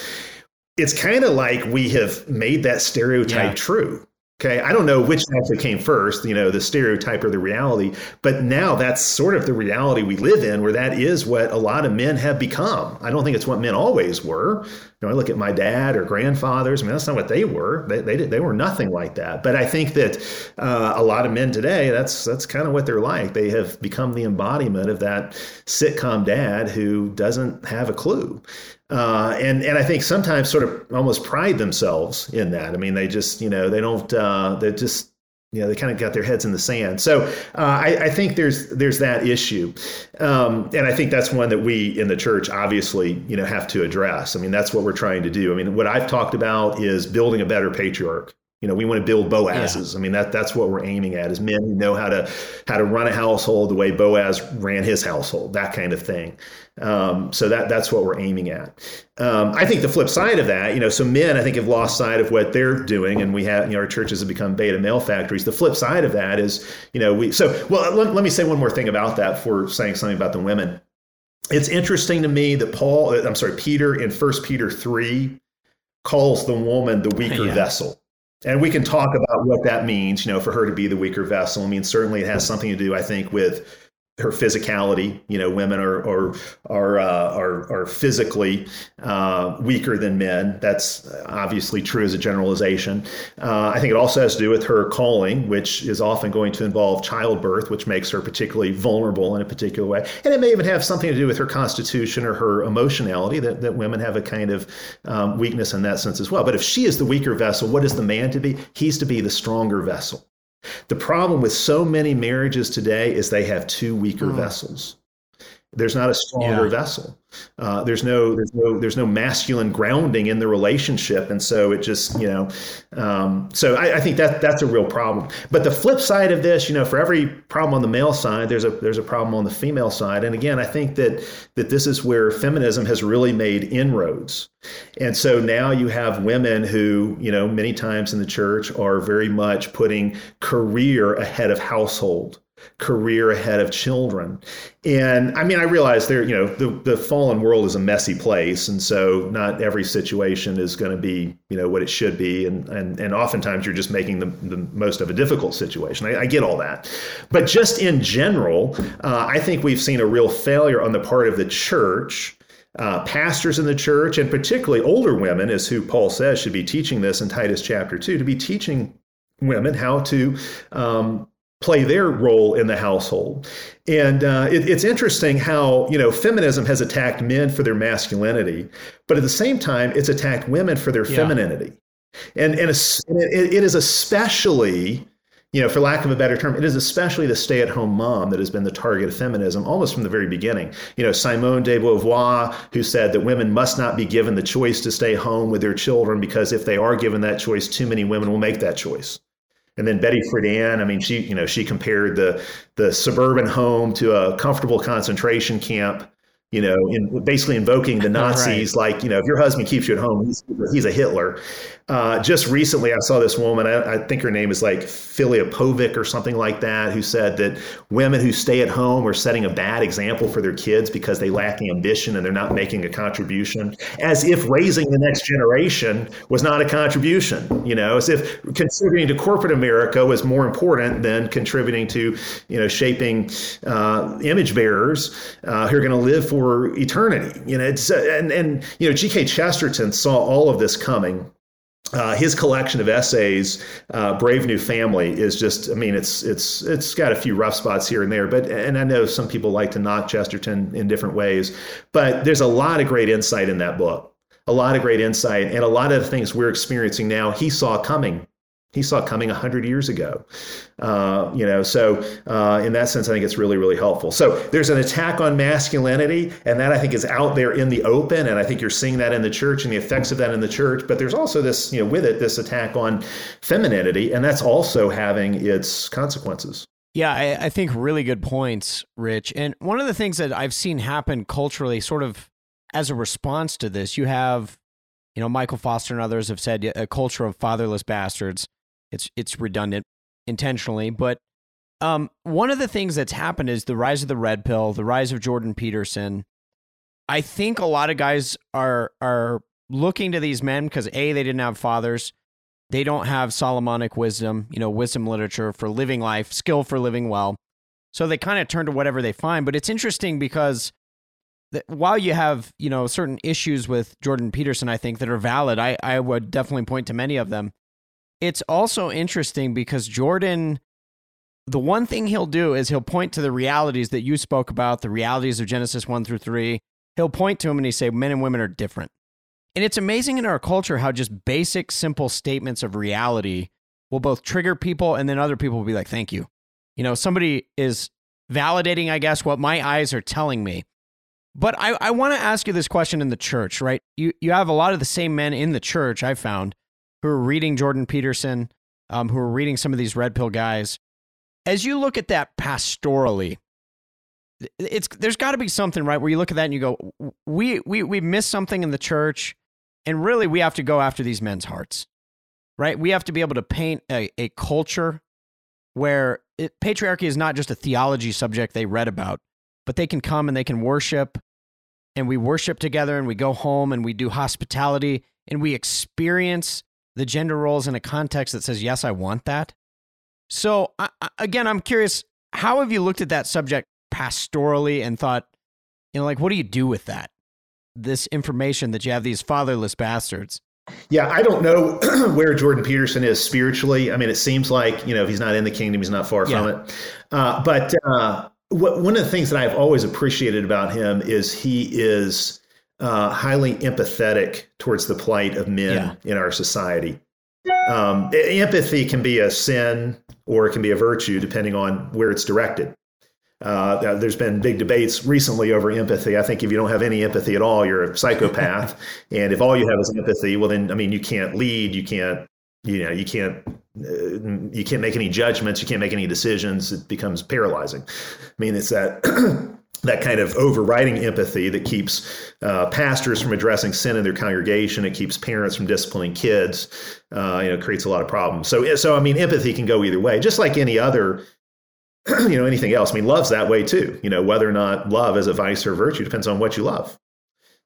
It's kind of like we have made that stereotype yeah. true. Okay, I don't know which actually came first, you know, the stereotype or the reality, but now that's sort of the reality we live in, where that is what a lot of men have become. I don't think it's what men always were. You know, I look at my dad or grandfathers. I mean, that's not what they were. They they, they were nothing like that. But I think that uh, a lot of men today, that's that's kind of what they're like. They have become the embodiment of that sitcom dad who doesn't have a clue. Uh, and and I think sometimes sort of almost pride themselves in that. I mean, they just you know they don't uh, they just you know they kind of got their heads in the sand. So uh, I, I, think there's there's that issue, um, and I think that's one that we in the church obviously you know have to address. I mean, that's what we're trying to do. I mean, what I've talked about is building a better patriarch. You know, we want to build Boazes. Yeah. I mean, that that's what we're aiming at is men who know how to how to run a household the way Boaz ran his household, that kind of thing. Um, so that that's what we're aiming at. Um, I think the flip side of that, you know, so men I think have lost sight of what they're doing, and we have you know our churches have become beta male factories. The flip side of that is, you know, we so well. Let, let me say one more thing about that for saying something about the women. It's interesting to me that Paul, I'm sorry, Peter in First Peter three calls the woman the weaker [laughs] yeah. vessel. And we can talk about what that means, you know, for her to be the weaker vessel. I mean, certainly it has something to do, I think, with her physicality. You know, women are are are uh, are, are, physically uh, weaker than men. That's obviously true as a generalization. Uh, I think it also has to do with her calling, which is often going to involve childbirth, which makes her particularly vulnerable in a particular way. And it may even have something to do with her constitution or her emotionality. That that women have a kind of um, weakness in that sense as well. But if she is the weaker vessel, what is the man to be? He's to be the stronger vessel. The problem with so many marriages today is they have two weaker mm. vessels. There's not a stronger yeah. vessel. Uh, there's no there's no there's no masculine grounding in the relationship, and so it just you know. Um, so I, I, think that that's a real problem. But the flip side of this, you know, for every problem on the male side, there's a there's a problem on the female side. And again, I think that that this is where feminism has really made inroads. And so now you have women who, you know, many times in the church are very much putting career ahead of household career ahead of children. And I mean, I realize there, you know, the, the fallen world is a messy place. And so not every situation is going to be, you know, what it should be. And, and, and oftentimes you're just making the, the most of a difficult situation. I, I get all that. But just in general, uh, I think we've seen a real failure on the part of the church uh, pastors in the church, and particularly older women, is who Paul says should be teaching this in Titus chapter 2, to be teaching women how to um, play their role in the household. And uh, it, it's interesting how you know feminism has attacked men for their masculinity, but at the same time, it's attacked women for their yeah. femininity. And and it, it is especially you know, for lack of a better term, it is especially the stay-at-home mom that has been the target of feminism almost from the very beginning. You know, Simone de Beauvoir, who said that women must not be given the choice to stay home with their children because if they are given that choice, too many women will make that choice. And then Betty Friedan, I mean, she, you know, she compared the the suburban home to a comfortable concentration camp you know, in, basically invoking the [laughs] Nazis, right. like, you know, if your husband keeps you at home, he's, he's a Hitler. Uh, just recently, I saw this woman, I, I, think her name is like Filipovic or something like that, who said that women who stay at home are setting a bad example for their kids because they lack ambition and they're not making a contribution, as if raising the next generation was not a contribution, you know, as if contributing to corporate America was more important than contributing to, you know, shaping uh, image bearers uh, who are going to live for eternity. You know, it's, uh, and, and, you know, G.K. Chesterton saw all of this coming uh, his collection of essays, uh, "Brave New Family," is just. I mean, it's it's it's got a few rough spots here and there, but and I know some people like to knock Chesterton in different ways, but there's a lot of great insight in that book. A lot of great insight, and a lot of the things we're experiencing now, he saw coming he saw coming 100 years ago. Uh, you know so uh, in that sense i think it's really really helpful. So there's an attack on masculinity and that i think is out there in the open and i think you're seeing that in the church and the effects of that in the church. But there's also this you know with it this attack on femininity and that's also having its consequences. Yeah I, I think really good points rich. And one of the things that i've seen happen culturally sort of as a response to this you have you know michael foster and others have said a culture of fatherless bastards it's it's redundant intentionally, but um, one of the things that's happened is the rise of the red pill, the rise of Jordan Peterson. I think a lot of guys are are looking to these men because a they didn't have fathers, they don't have Solomonic wisdom, you know, wisdom literature for living life, skill for living well. So they kind of turn to whatever they find. But it's interesting because while you have you know certain issues with Jordan Peterson, I think that are valid. I I would definitely point to many of them it's also interesting because Jordan, the one thing he'll do is he'll point to the realities that you spoke about, the realities of Genesis 1 through 3. He'll point to them and he say, men and women are different. And it's amazing in our culture how just basic, simple statements of reality will both trigger people and then other people will be like, thank you. You know, somebody is validating, I guess, what my eyes are telling me. But I, I want to ask you this question in the church, right? You, you have a lot of the same men in the church, I've found, who are reading Jordan Peterson, um, who are reading some of these red pill guys. As you look at that pastorally, it's there's got to be something right where you look at that and you go, we we we missed something in the church, and really we have to go after these men's hearts, right? We have to be able to paint a, a culture where it, patriarchy is not just a theology subject they read about, but they can come and they can worship, and we worship together, and we go home and we do hospitality, and we experience the gender roles in a context that says, yes, I want that. So, I, again, I'm curious, how have you looked at that subject pastorally and thought, you know, like, what do you do with that? This information that you have these fatherless bastards. Yeah, I don't know [clears throat] where Jordan Peterson is spiritually. I mean, it seems like, you know, if he's not in the kingdom, he's not far yeah. from it. Uh, but uh, what, one of the things that I've always appreciated about him is he is uh, highly empathetic towards the plight of men yeah. in our society. Um, empathy can be a sin or it can be a virtue depending on where it's directed. Uh, there's been big debates recently over empathy. I think if you don't have any empathy at all, you're a psychopath. [laughs] and if all you have is empathy, well, then I mean, you can't lead, you can't, you know, you can't, uh, you can't make any judgments, you can't make any decisions. It becomes paralyzing. I mean, it's that [clears throat] that kind of overriding empathy that keeps uh, pastors from addressing sin in their congregation. It keeps parents from disciplining kids. Uh, you know, creates a lot of problems. So, so I mean, empathy can go either way, just like any other, [clears throat] you know, anything else. I mean, love's that way too. You know, whether or not love is a vice or virtue depends on what you love.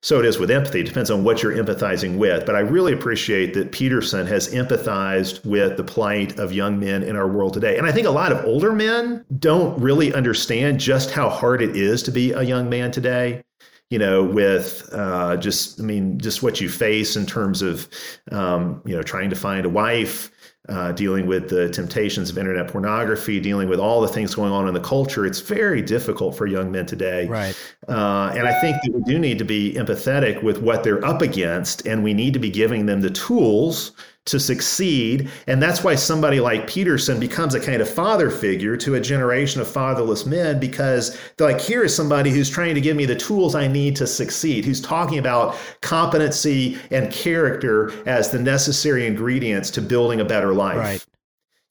So it is with empathy. It depends on what you're empathizing with. But I really appreciate that Peterson has empathized with the plight of young men in our world today. And I think a lot of older men don't really understand just how hard it is to be a young man today. You know, with uh, just, I mean, just what you face in terms of, um, you know, trying to find a wife, uh, dealing with the temptations of internet pornography, dealing with all the things going on in the culture, it's very difficult for young men today. Right. Uh, and I think that we do need to be empathetic with what they're up against, and we need to be giving them the tools to succeed. And that's why somebody like Peterson becomes a kind of father figure to a generation of fatherless men because they're like, here is somebody who's trying to give me the tools I need to succeed, who's talking about competency and character as the necessary ingredients to building a better life. Right.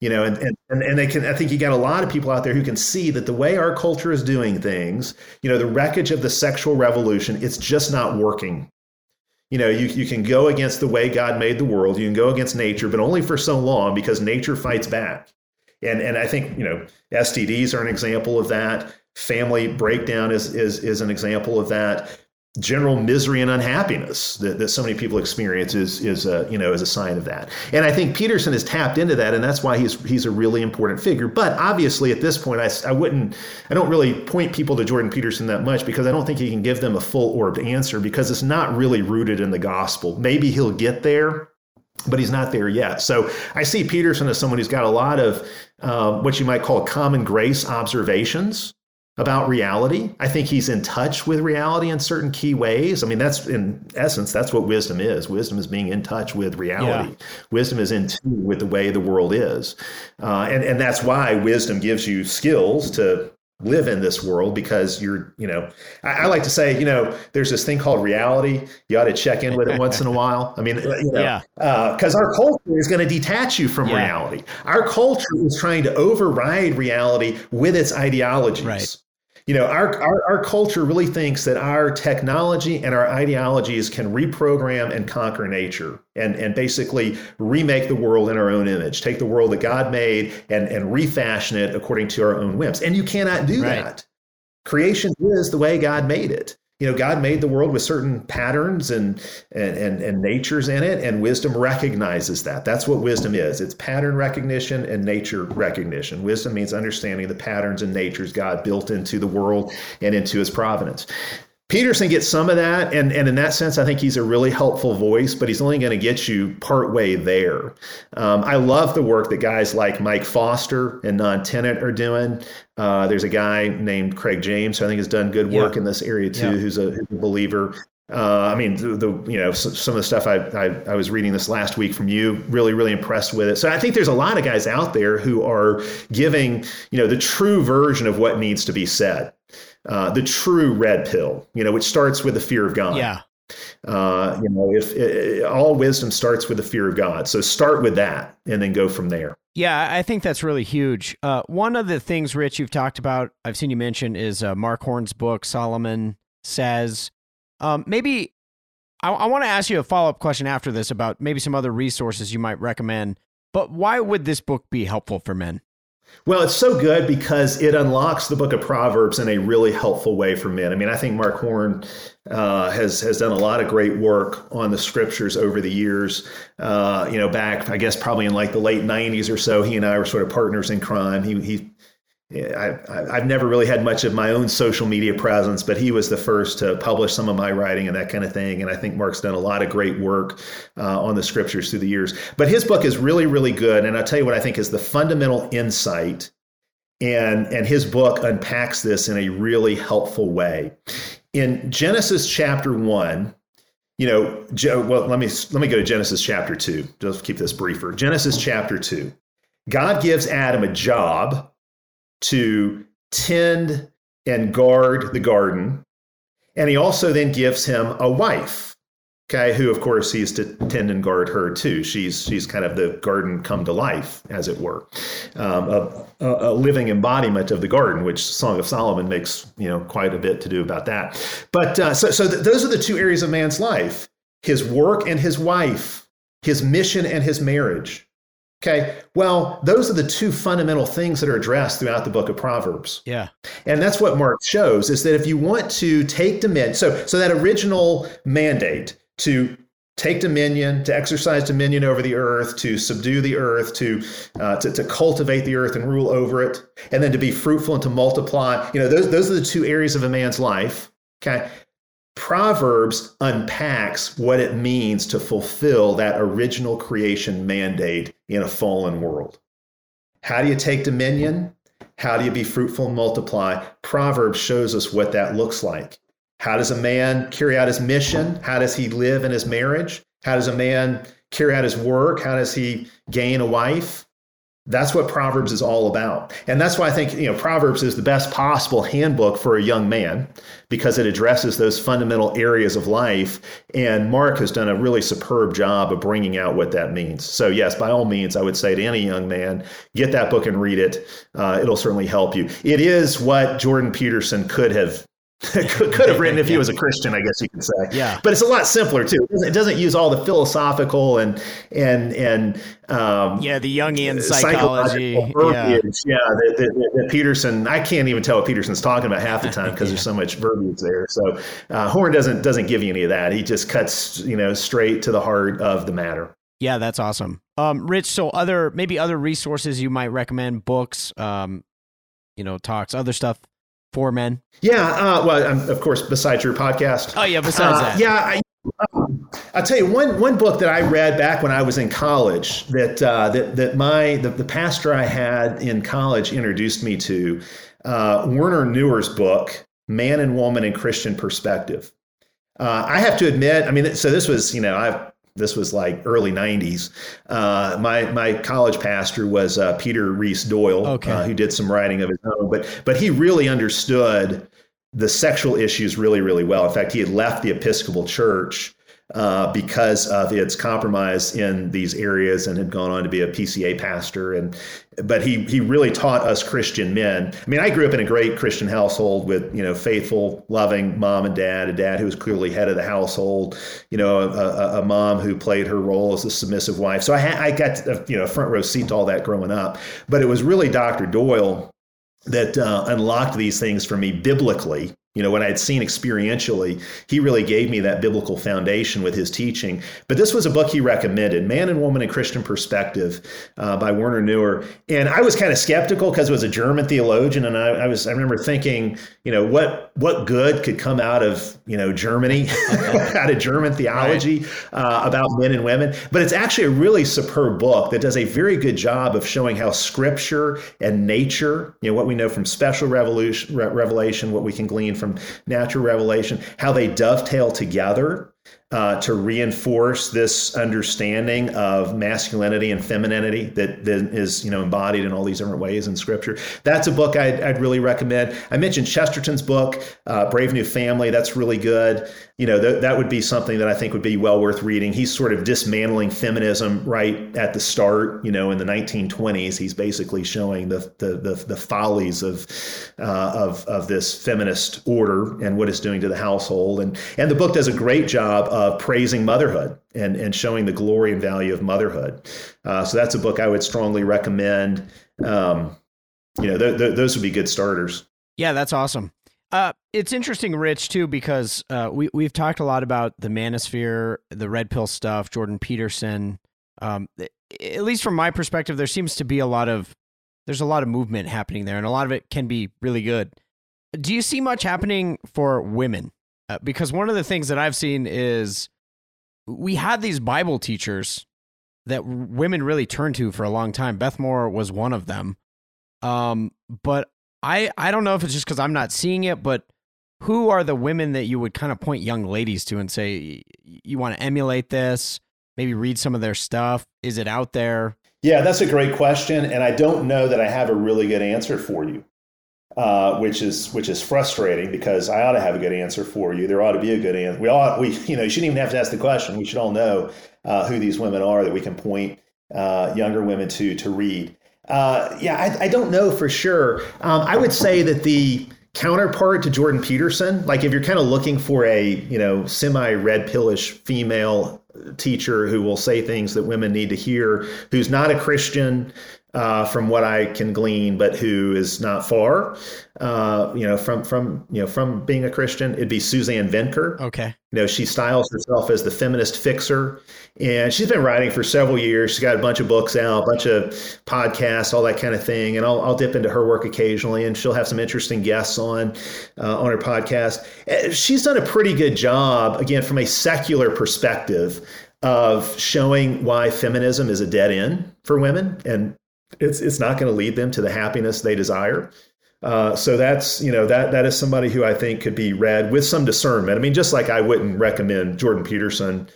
You know, and, and and they can I think you got a lot of people out there who can see that the way our culture is doing things, you know, the wreckage of the sexual revolution, it's just not working you know you, you can go against the way god made the world you can go against nature but only for so long because nature fights back. And and i think you know stds are an example of that. Family breakdown is is is an example of that general misery and unhappiness that, that so many people experience is is a you know is a sign of that. And I think Peterson has tapped into that, and that's why he's he's a really important figure. But obviously, at this point, I, I wouldn't I don't really point people to Jordan Peterson that much because I don't think he can give them a full orbed answer because it's not really rooted in the gospel. Maybe he'll get there. but he's not there yet. So I see Peterson as someone who's got a lot of uh, what you might call common grace observations about reality. I think he's in touch with reality in certain key ways. I mean, that's in essence, that's what wisdom is. Wisdom is being in touch with reality. Yeah. Wisdom is in tune with the way the world is. Uh, and, and that's why wisdom gives you skills to live in this world because you're, you know, I, I, like to say, you know, there's this thing called reality. You ought to check in with it once in a while. I mean, you know, yeah. because uh, our culture is going to detach you from yeah. reality. Our culture is trying to override reality with its ideologies. Right you know our, our, our culture really thinks that our technology and our ideologies can reprogram and conquer nature and and basically remake the world in our own image take the world that god made and and refashion it according to our own whims. And you cannot do right. that. Creation is the way god made it you know god made the world with certain patterns and, and and and natures in it and wisdom recognizes that. That's what wisdom is. It's pattern recognition and nature recognition. Wisdom means understanding the patterns and natures god built into the world and into his providence Peterson gets some of that, and, and in that sense, I think he's a really helpful voice, but he's only going to get you part way there. Um, I love the work that guys like Mike Foster and Non Tenant are doing. Uh, there's a guy named Craig James who I think has done good work yeah. in this area too, yeah. who's, a, who's, a, believer. Uh, I mean, the, the, you know some of the stuff I, I, I was reading this last week from you, really really impressed with it. So I think there's a lot of guys out there who are giving you know the true version of what needs to be said. Uh, the true red pill, you know, which starts with the fear of God. Yeah. Uh, you know, if it, all wisdom starts with the fear of God, so start with that and then go from there. Yeah, I think that's really huge. Uh, one of the things, Rich, you've talked about, I've seen you mention, is uh, Mark Horne's book, Solomon Says. Um, maybe I, I want to ask you a follow up question after this about maybe some other resources you might recommend. But why would this book be helpful for men? Well, it's so good because it unlocks the book of Proverbs in a really helpful way for men. I mean, I think Mark Horne uh, has has done a lot of great work on the scriptures over the years. Uh, you know, back I guess probably in like the late '90s or so, he and I were sort of partners in crime. He he I, have never really had much of my own social media presence, but he was the first to publish some of my writing and that kind of thing. And I think Mark's done a lot of great work uh, on the scriptures through the years. But his book is really, really good. And I'll tell you what I think is the fundamental insight. And, and his book unpacks this in a really helpful way. In Genesis chapter one, you know, well, let me let me go to Genesis chapter two. Just keep this briefer. Genesis chapter two. God gives Adam a job to tend and guard the garden. And he also then gives him a wife, okay, who of course he's to tend and guard her too. She's she's kind of the garden come to life, as it were, um, a, a, living embodiment of the garden, which Song of Solomon makes you know quite a bit to do about that. But uh, so so th- those are the two areas of man's life: his work and his wife, his mission and his marriage. Okay. Well, those are the two fundamental things that are addressed throughout the book of Proverbs. Yeah. And that's what Mark shows is that if you want to take dominion, so so that original mandate to take dominion, to exercise dominion over the earth, to subdue the earth, to, uh, to, to cultivate the earth and rule over it, and then to be fruitful and to multiply. You know, those those are the two areas of a man's life. Okay. Proverbs unpacks what it means to fulfill that original creation mandate in a fallen world. How do you take dominion? How do you be fruitful and multiply? Proverbs shows us what that looks like. How does a man carry out his mission? How does he live in his marriage? How does a man carry out his work? How does he gain a wife? That's what Proverbs is all about. And that's why I think, you know, Proverbs is the best possible handbook for a young man because it addresses those fundamental areas of life. And Mark has done a really superb job of bringing out what that means. So, yes, by all means, I would say to any young man, get that book and read it. Uh, it'll certainly help you. It is what Jordan Peterson could have [laughs] could, could have written if he was a Christian, I guess you could say. Yeah. But it's a lot simpler too. It doesn't, it doesn't use all the philosophical and and and um, yeah, the Jungian psychology. Yeah, yeah the, Peterson. I can't even tell what Peterson's talking about half the time [laughs] because yeah. there's so much verbiage there. So uh, Horne doesn't doesn't give you any of that. He just cuts you know straight to the heart of the matter. Yeah, that's awesome. Um, Rich, so other maybe other resources you might recommend, books, um, you know, talks, other stuff for men? Yeah, uh, well, um, of course, besides your podcast. Oh yeah, besides uh, that. Yeah, I, I'll tell you one one book that I read back when I was in college that uh, that that my the, the pastor I had in college introduced me to uh, Werner Neuer's book, Man and Woman in Christian Perspective. Uh, I have to admit, I mean, so this was you know I've this was like early 90s. Uh, my my college pastor was uh, Peter Rees Doyle, okay. uh, who did some writing of his own, but but he really understood the sexual issues really really well. In fact, he had left the Episcopal Church uh, because of its compromise in these areas and had gone on to be a PCA pastor. And but he he really taught us Christian men. I mean, I grew up in a great Christian household with you know faithful, loving mom and dad, a dad who was clearly head of the household, you know, a, a, a mom who played her role as a submissive wife. So I ha- I got you know front row seat to all that growing up. But it was really Dr. Doyle that uh, unlocked these things for me biblically you know, what I had seen experientially, he really gave me that biblical foundation with his teaching. But this was a book he recommended, Man and Woman in Christian Perspective uh, by Werner Neuer. And I was kind of skeptical because it was a German theologian. And I, I, was, I remember thinking, you know, what, what good could come out of, you know, Germany, [laughs] out of German theology right. uh, about men and women. But it's actually a really superb book that does a very good job of showing how scripture and nature, you know, what we know from special revelation, what we can glean from from natural revelation, how they dovetail together uh, to reinforce this understanding of masculinity and femininity that, that is you know embodied in all these different ways in scripture. That's a book i'd, I'd really recommend. I mentioned chesterton's book uh, brave new family. That's really good. You know th- that would be something that i think would be well worth reading. He's sort of dismantling feminism right at the start you know in the 1920s he's basically showing the the, the, the follies of, uh, of of this feminist order and what it's doing to the household. And and the book does a great job of praising motherhood and, and showing the glory and value of motherhood. Uh, so that's a book I would strongly recommend. Um, you know, th- th- those would be good starters. Yeah, that's awesome. Uh, it's interesting, Rich, too, because uh, we we've talked a lot about the manosphere, the red pill stuff, Jordan Peterson. Um, at least from my perspective, there seems to be a lot of there's a lot of movement happening there, and a lot of it can be really good. Do you see much happening for women? Uh, because one of the things that I've seen is we had these Bible teachers that women really turned to for a long time. Beth Moore was one of them. Um, but I I don't know if it's just because I'm not seeing it, but who are the women that you would kind of point young ladies to and say you want to emulate this? Maybe read some of their stuff. Is it out there? Yeah, that's a great question, and I don't know that I have a really good answer for you uh, which is which is frustrating because I ought to have a good answer for you. There ought to be a good answer. We ought we [laughs] you know you shouldn't even have to ask the question. We should all know uh, who these women are that we can point uh, younger women to to read. Uh, yeah, I, I, don't know for sure. Um, I would say that the counterpart to Jordan Peterson, like if you're kind of looking for a you know semi red pillish female teacher who will say things that women need to hear, who's not a Christian, uh, from what I can glean, but who is not far, uh, you know, from from you know from being a Christian. It'd be Suzanne Venker. Okay. You know, she styles herself as the feminist fixer, and she's been writing for several years. She's got a bunch of books out, a bunch of podcasts, all that kind of thing. And I'll, I'll dip into her work occasionally, and she'll have some interesting guests on uh, on her podcast. Eh, she's done a pretty good job, again, from a secular perspective of showing why feminism is a dead end for women and it's it's not going to lead them to the happiness they desire. Uh, so that's you know that that is somebody who I think could be read with some discernment. I mean, just like I wouldn't recommend Jordan Peterson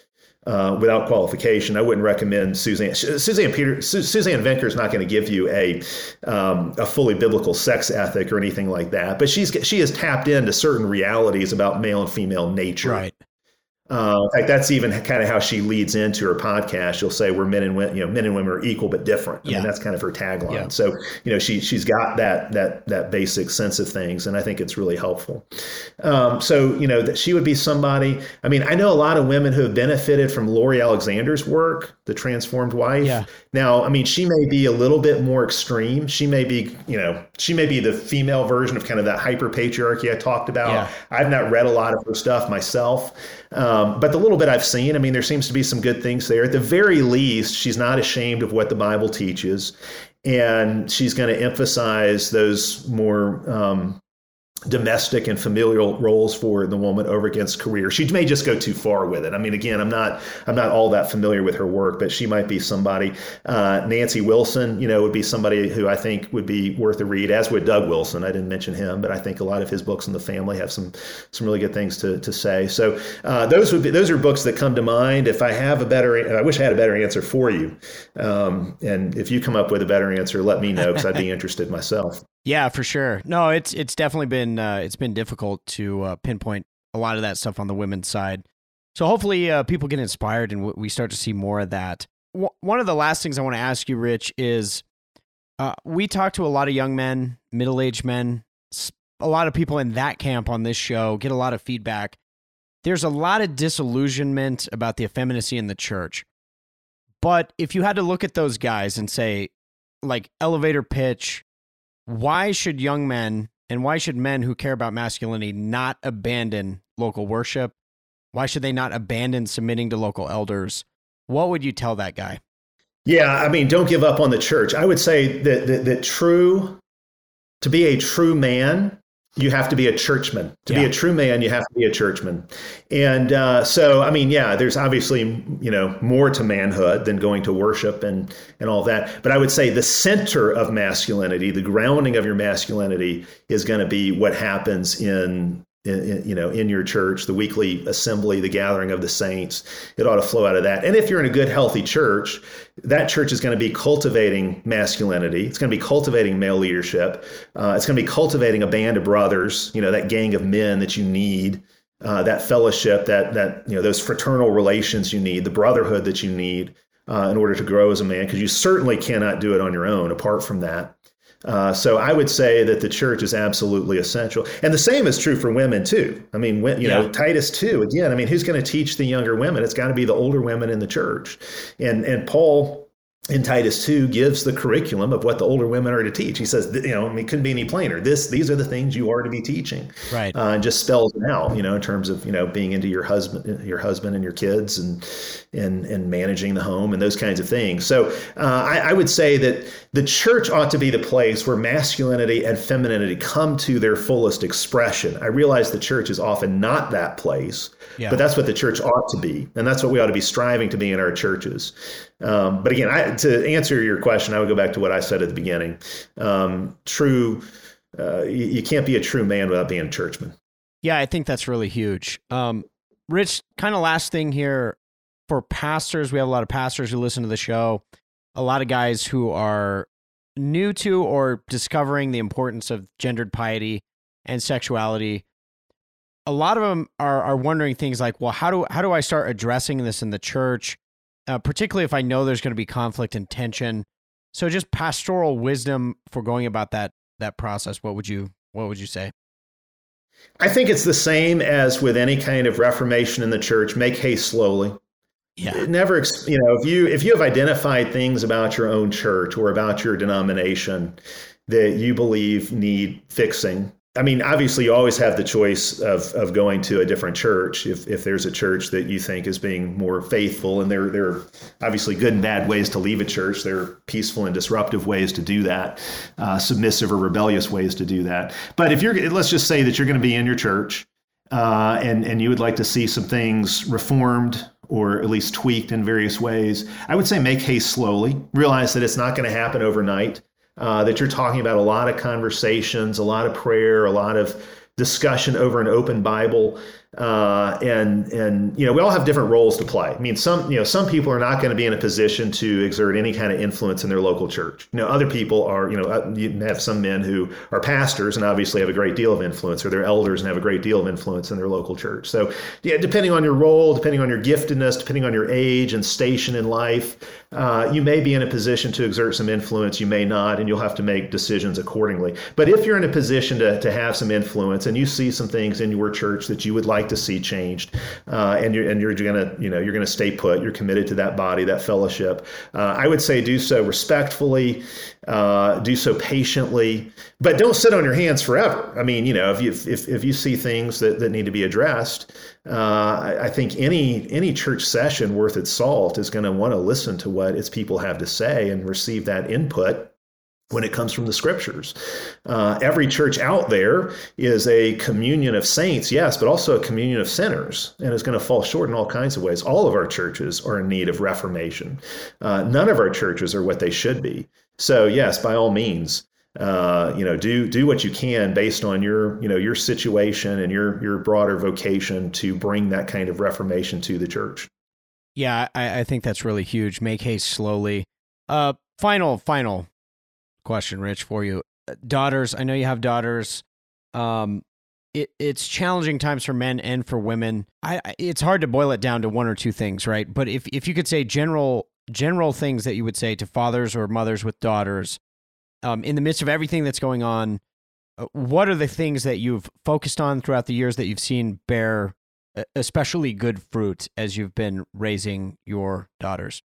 uh, without qualification, I wouldn't recommend Suzanne Suzanne Peter Suzanne Venker is not going to give you a um, a fully biblical sex ethic or anything like that. But she's she has tapped into certain realities about male and female nature. Right. Uh, in fact, that's even kind of how she leads into her podcast. She'll say, "We're men and women, you know, men and women are equal but different." I yeah. mean, that's kind of her tagline. Yeah. So, you know, she she's got that that that basic sense of things, and I think it's really helpful. Um, so, you know, that she would be somebody. I mean, I know a lot of women who have benefited from Lori Alexander's work, The Transformed Wife. Yeah. Now, I mean, she may be a little bit more extreme. She may be, you know, she may be the female version of kind of that hyper patriarchy I talked about. Yeah. I've not read a lot of her stuff myself. Um, but the little bit I've seen, I mean, there seems to be some good things there. At the very least, she's not ashamed of what the Bible teaches, and she's going to emphasize those more um, domestic and familial roles for the woman over against career. She may just go too far with it. I mean, again, I'm not I'm not all that familiar with her work, but she might be somebody. Uh, Nancy Wilson, you know, would be somebody who I think would be worth a read. As would Doug Wilson. I didn't mention him, but I think a lot of his books in the family have some some really good things to, to say. So uh, those would be those are books that come to mind. If I have a better, I wish I had a better answer for you. Um, and if you come up with a better answer, let me know because I'd be [laughs] interested myself. Yeah, for sure. No, it's it's definitely been uh, it's been difficult to uh, pinpoint a lot of that stuff on the women's side. So hopefully, uh, people get inspired and we start to see more of that. W- one of the last things I want to ask you, Rich, is uh, we talk to a lot of young men, middle aged men, a lot of people in that camp on this show. Get a lot of feedback. There's a lot of disillusionment about the effeminacy in the church. But if you had to look at those guys and say, like elevator pitch, why should young men and why should men who care about masculinity not abandon local worship? Why should they not abandon submitting to local elders? What would you tell that guy? Yeah, I mean, don't give up on the church. I would say that, that, that true, to be a true man, you have to be a churchman. To yeah. be a true man, you have to be a churchman. And uh, so, I mean, yeah, there's obviously you know more to manhood than going to worship and and all that. But I would say the center of masculinity, the grounding of your masculinity, is going to be what happens in in, you know, in your church, the weekly assembly, the gathering of the saints. It ought to flow out of that. And if you're in a good, healthy church, that church is going to be cultivating masculinity. It's going to be cultivating male leadership. Uh, it's going to be cultivating a band of brothers. You know, that gang of men that you need. Uh, that fellowship, that that you know, those fraternal relations you need, the brotherhood that you need uh, in order to grow as a man, because you certainly cannot do it on your own. Apart from that, uh, so I would say that the church is absolutely essential, and the same is true for women too. I mean, when, you yeah. know, Titus two again. I mean, who's going to teach the younger women? It's got to be the older women in the church, and and Paul in Titus 2 gives the curriculum of what the older women are to teach. He says, you know, it couldn't be any plainer. This, these are the things you are to be teaching. Right. Uh, and just spells it out, you know, in terms of, you know, being into your husband, your husband and your kids and, and, and managing the home and those kinds of things. So uh, I, I would say that the church ought to be the place where masculinity and femininity come to their fullest expression. I realize the church is often not that place, yeah. but that's what the church ought to be. And that's what we ought to be striving to be in our churches. Um, but again, I, to answer your question, I would go back to what I said at the beginning. Um, true, uh, you, you, can't be a true man without being a churchman. Yeah, I think that's really huge. Um, Rich, kind of last thing here for pastors, we have a lot of pastors who listen to the show, a lot of guys who are new to or discovering the importance of gendered piety and sexuality. A lot of them are are wondering things like, well, how do how do I start addressing this in the church? Uh, particularly if I know there's going to be conflict and tension. So just pastoral wisdom for going about that that process. What would you what would you say? I think it's the same as with any kind of reformation in the church. Make haste slowly. Yeah. Never, you know, if you if you have identified things about your own church or about your denomination that you believe need fixing, I mean, obviously, you always have the choice of, of going to a different church if, if there's a church that you think is being more faithful. And there, there are obviously good and bad ways to leave a church. There are peaceful and disruptive ways to do that, uh, submissive or rebellious ways to do that. But if you're, let's just say that you're going to be in your church uh, and, and you would like to see some things reformed or at least tweaked in various ways, I would say make haste slowly. Realize that it's not going to happen overnight uh, that you're talking about a lot of conversations, a lot of prayer, a lot of discussion over an open Bible uh, and and you know we all have different roles to play. I mean, some you know some people are not going to be in a position to exert any kind of influence in their local church. You know, other people are. You know, uh, you have some men who are pastors and obviously have a great deal of influence, or they're elders and have a great deal of influence in their local church. So, yeah, depending on your role, depending on your giftedness, depending on your age and station in life, uh, you may be in a position to exert some influence. You may not, and you'll have to make decisions accordingly. But if you're in a position to to have some influence and you see some things in your church that you would like to see changed, uh, and you're and you're gonna you know you're gonna stay put. You're committed to that body, that fellowship. Uh, I would say do so respectfully, uh, do so patiently, but don't sit on your hands forever. I mean, you know, if you if if you see things that that need to be addressed, uh, I, I think any any church session worth its salt is going to want to listen to what its people have to say and receive that input when it comes from the scriptures. Uh, every church out there is a communion of saints, yes, but also a communion of sinners, and is going to fall short in all kinds of ways. All of our churches are in need of reformation. Uh, none of our churches are what they should be. So, yes, by all means, uh, you know, do do what you can based on your you know your situation and your your broader vocation to bring that kind of reformation to the church. Yeah, I, I think that's really huge. Make haste slowly. Uh, final, final question, Rich, for you. Uh, daughters, I know you have daughters. Um, it, it's challenging times for men and for women. I, it's hard to boil it down to one or two things, right? But if, if you could say general general things that you would say to fathers or mothers with daughters, um, in the midst of everything that's going on, uh, what are the things that you've focused on throughout the years that you've seen bear especially good fruit as you've been raising your daughters?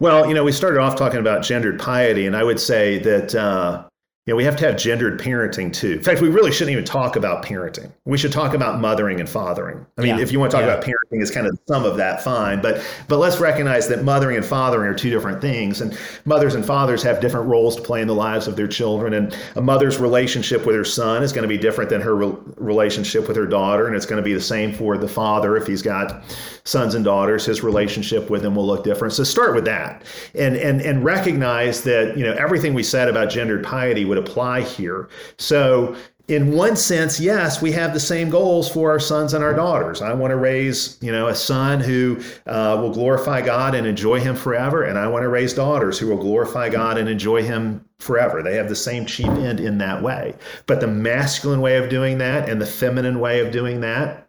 Well, you know, we started off talking about gendered piety, and I would say that uh, you know, we have to have gendered parenting too. In fact, we really shouldn't even talk about parenting. We should talk about mothering and fathering. I mean, yeah. if you want to talk yeah. about parenting as kind of some of that, fine. But but let's recognize that mothering and fathering are two different things, and mothers and fathers have different roles to play in the lives of their children. And a mother's relationship with her son is going to be different than her re- relationship with her daughter, and it's going to be the same for the father if he's got sons and daughters. His relationship with them will look different. So start with that, and and and recognize that you know everything we said about gendered piety would apply here. So, in one sense, yes, we have the same goals for our sons and our daughters. I want to raise, you know, a son who uh, will glorify God and enjoy Him forever, and I want to raise daughters who will glorify God and enjoy Him forever. They have the same chief end in that way. But the masculine way of doing that and the feminine way of doing that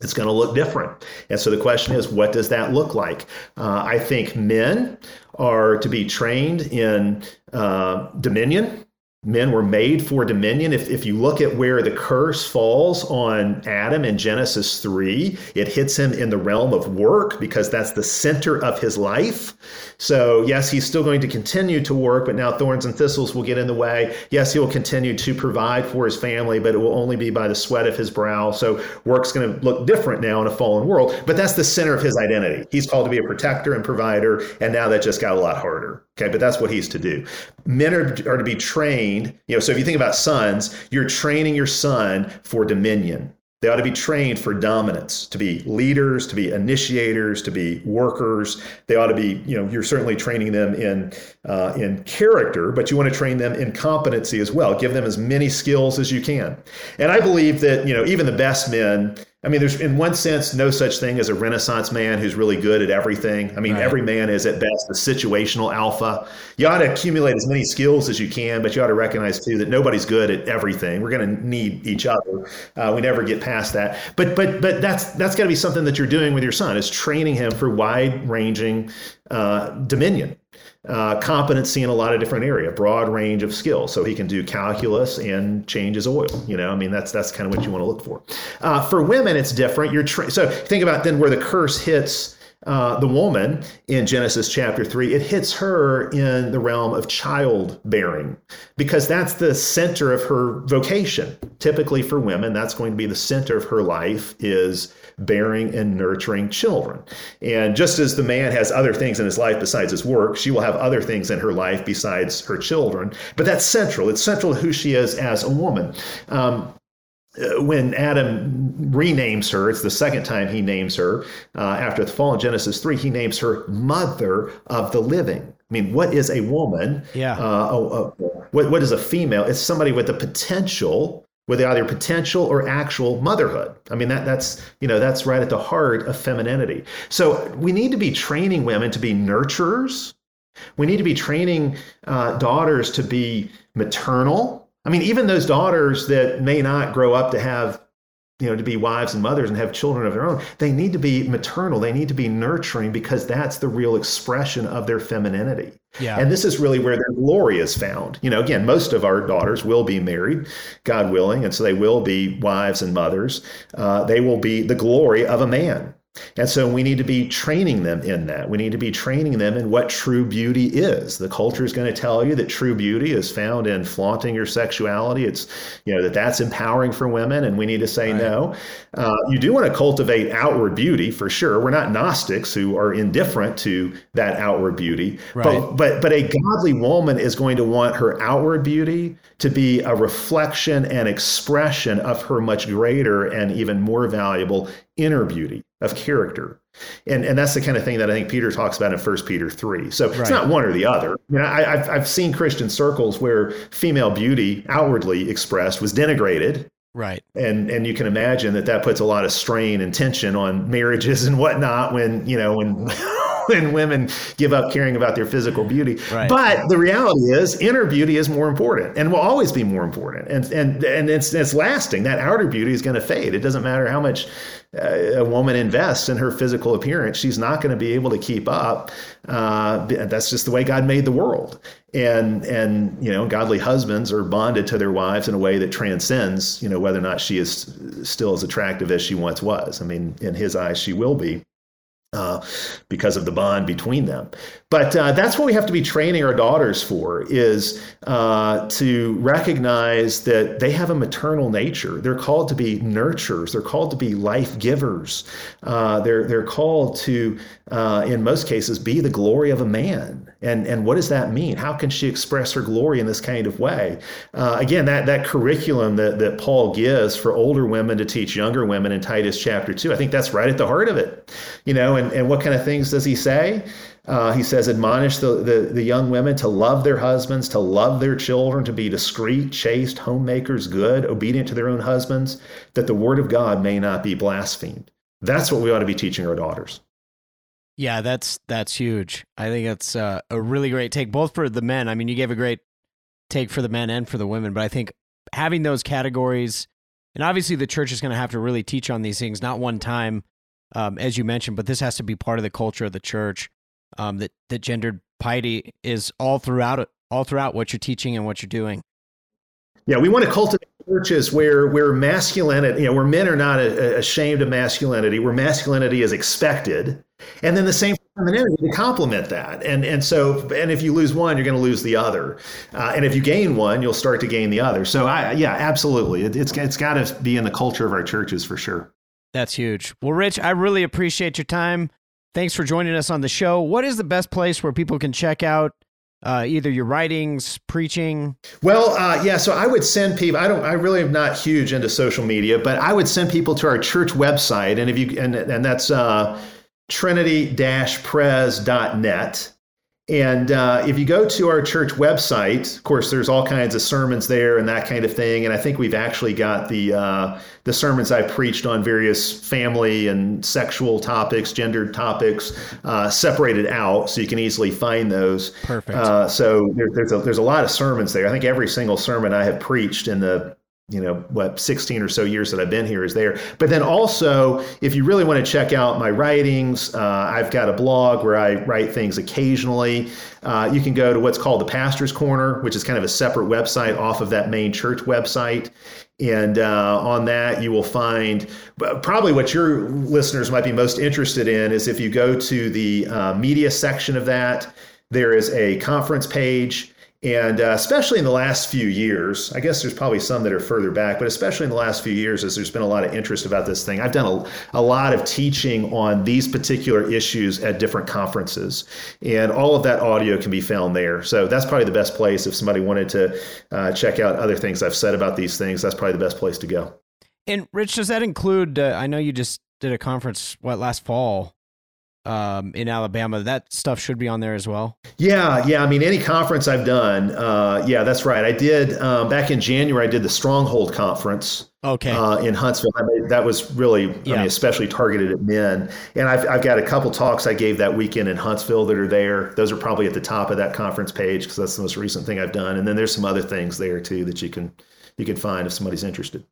it's going to look different. And so the question is, what does that look like? Uh, I think men are to be trained in uh, dominion men were made for dominion. If, if you look at where the curse falls on Adam in Genesis 3, it hits him in the realm of work because that's the center of his life. So, yes, he's still going to continue to work, but now thorns and thistles will get in the way. Yes, he will continue to provide for his family, but it will only be by the sweat of his brow. So, work's going to look different now in a fallen world, but that's the center of his identity. He's called to be a protector and provider, and now that just got a lot harder. Okay, but that's what he's to do. Men are, are to be trained. You know, so if you think about sons, you're training your son for dominion. They ought to be trained for dominance, to be leaders, to be initiators, to be workers. They ought to be, you know, you're certainly training them in uh, in character, but you want to train them in competency as well. Give them as many skills as you can. And I believe that, you know, even the best men I mean, there's in one sense no such thing as a Renaissance man who's really good at everything. I mean, right. every man is at best a situational alpha. You ought to accumulate as many skills as you can, but you ought to recognize too that nobody's good at everything. We're going to need each other. Uh, we never get past that. But but but that's that's got to be something that you're doing with your son is training him for wide ranging uh, dominion uh, competency in a lot of different area, broad range of skills. So he can do calculus and change his oil. You know, I mean, that's that's kind of what you want to look for. Uh, for women, it's different. You're tra- so think about then where the curse hits. Uh, the woman in Genesis chapter 3, it hits her in the realm of childbearing because that's the center of her vocation. Typically for women, that's going to be the center of her life is bearing and nurturing children. And just as the man has other things in his life besides his work, she will have other things in her life besides her children. But that's central. It's central to who she is as a woman. Um, when Adam renames her, it's the second time he names her uh, after the fall in Genesis 3, he names her mother of the living. I mean, what is a woman? Yeah. Uh, oh, oh, what, what is a female? It's somebody with the potential with either potential or actual motherhood. I mean that that's you know that's right at the heart of femininity. So we need to be training women to be nurturers. We need to be training uh, daughters to be maternal. I mean, even those daughters that may not grow up to have you know to be wives and mothers and have children of their own they need to be maternal. They need to be nurturing because that's the real expression of their femininity. Yeah. and this is really where their glory is found. You know again most of our daughters will be married god willing and so they will be wives and mothers. Uh, they will be the glory of a man And so we need to be training them in that. We need to be training them in what true beauty is. The culture is going to tell you that true beauty is found in flaunting your sexuality. It's, you know, that that's empowering for women. And we need to say right. no. Uh, you do want to cultivate outward beauty for sure. We're not Gnostics who are indifferent to that outward beauty. Right. But, but, but a godly woman is going to want her outward beauty to be a reflection and expression of her much greater and even more valuable inner beauty of character. And, and that's the kind of thing that I think Peter talks about in 1 Peter 3. So right. it's not one or the other. You know, I, have I've seen Christian circles where female beauty, outwardly expressed, was denigrated. Right. And and you can imagine that that puts a lot of strain and tension on marriages and whatnot when, you know, when [laughs] [laughs] when women give up caring about their physical beauty. Right. But the reality is, inner beauty is more important and will always be more important. And and and it's it's lasting. That outer beauty is going to fade. It doesn't matter how much uh, a woman invests in her physical appearance, she's not going to be able to keep up. Uh, that's just the way God made the world. And and you know, godly husbands are bonded to their wives in a way that transcends, you know, whether or not she is still as attractive as she once was. I mean, in His eyes, she will be uh, because of the bond between them. But uh, that's what we have to be training our daughters for is uh, to recognize that they have a maternal nature. They're called to be nurturers. They're called to be life givers. Uh, they're they're called to, uh, in most cases, be the glory of a man. And and what does that mean? How can she express her glory in this kind of way? Uh, again, that that curriculum that that Paul gives for older women to teach younger women in Titus chapter two, I think that's right at the heart of it. You know, and and what kind of things does he say? Uh, he says, admonish the, the, the, young women to love their husbands, to love their children, to be discreet, chaste, homemakers, good, obedient to their own husbands, that the word of God may not be blasphemed. That's what we ought to be teaching our daughters. Yeah, that's that's huge. I think that's uh, a really great take, both for the men. I mean, you gave a great take for the men and for the women, but I think having those categories, and obviously the church is going to have to really teach on these things, not one time, um, as you mentioned, but this has to be part of the culture of the church um, that that gendered piety is all throughout all throughout what you're teaching and what you're doing. Yeah, we want to cultivate churches where where masculinity, you know, where men are not a, ashamed of masculinity, where masculinity is expected, and then the same femininity to complement that. And and so and if you lose one, you're going to lose the other, uh, and if you gain one, you'll start to gain the other. So I yeah, absolutely, it, it's it's got to be in the culture of our churches for sure. That's huge. Well, Rich, I really appreciate your time. Thanks for joining us on the show. What is the best place where people can check out uh, either your writings, preaching? Well, uh, yeah. So I would send people. I don't. I really am not huge into social media, but I would send people to our church website, and if you and and that's uh, trinity-pres.net. And uh, if you go to our church website, of course, there's all kinds of sermons there and that kind of thing. And I think we've actually got the uh, the sermons I preached on various family and sexual topics, gendered topics, uh, separated out, so you can easily find those. Perfect. Uh, so there, there's a there's a lot of sermons there. I think every single sermon I have preached in the you know what 16 or so years that i've been here is there. But then also if you really want to check out my writings uh, i've got a blog where i write things occasionally. Uh, you can go to what's called the pastor's corner which is kind of a separate website off of that main church website. And uh, on that you will find probably what your listeners might be most interested in is if you go to the uh, media section of that there is a conference page and uh, especially in the last few years, I guess there's probably some that are further back, but especially in the last few years, as there's been a lot of interest about this thing. I've done a, a lot of teaching on these particular issues at different conferences, and all of that audio can be found there. So that's probably the best place if somebody wanted to uh, check out other things I've said about these things. That's probably the best place to go. And Rich, does that include? Uh, I know you just did a conference what last fall um, in Alabama. That stuff should be on there as well. Yeah, yeah. I mean, any conference I've done, uh, yeah, that's right. I did um, back in January. I did the Stronghold conference. Okay. Uh, in Huntsville, I mean, that was really, yeah. I mean, especially targeted at men. And I've, I've got a couple talks I gave that weekend in Huntsville that are there. Those are probably at the top of that conference page because that's the most recent thing I've done. And then there's some other things there too that you can you can find if somebody's interested.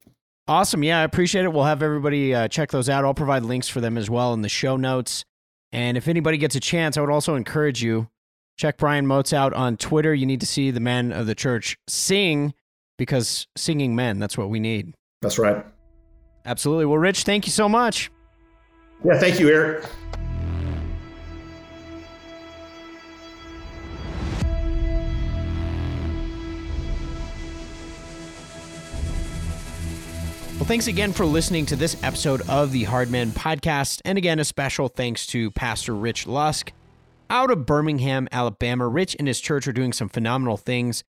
Awesome. Yeah, I appreciate it. We'll have everybody uh, check those out. I'll provide links for them as well in the show notes. And if anybody gets a chance, I would also encourage you check Brian Moats out on Twitter. You need to see the men of the church sing because singing men, that's what we need. That's right. Absolutely. Well, Rich, thank you so much. Yeah, thank you, Eric. Well, thanks again for listening to this episode of the Hardman Podcast. And again, a special thanks to Pastor Rich Lusk out of Birmingham, Alabama. Rich and his church are doing some phenomenal things,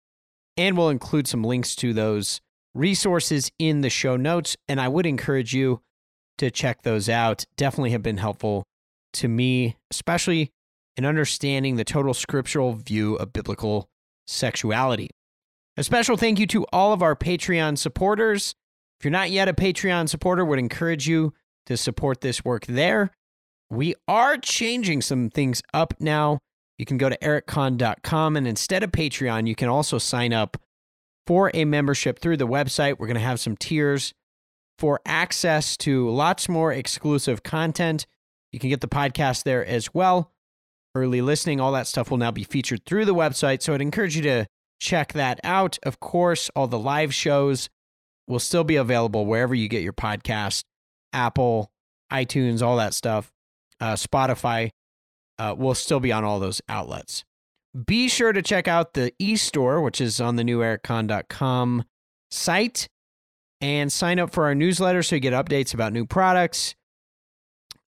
and we'll include some links to those resources in the show notes. And I would encourage you to check those out. Definitely have been helpful to me, especially in understanding the total scriptural view of biblical sexuality. A special thank you to all of our Patreon supporters. If you're not yet a Patreon supporter, would encourage you to support this work there. We are changing some things up now. You can go to ericconn.com and instead of Patreon, you can also sign up for a membership through the website. We're going to have some tiers for access to lots more exclusive content. You can get the podcast there as well. Early listening, all that stuff will now be featured through the website. So I'd encourage you to check that out. Of course, all the live shows will still be available wherever you get your podcast Apple, iTunes, all that stuff. Uh, Spotify uh, will still be on all those outlets. Be sure to check out the e-store, which is on the new ericconn.com site, and sign up for our newsletter so you get updates about new products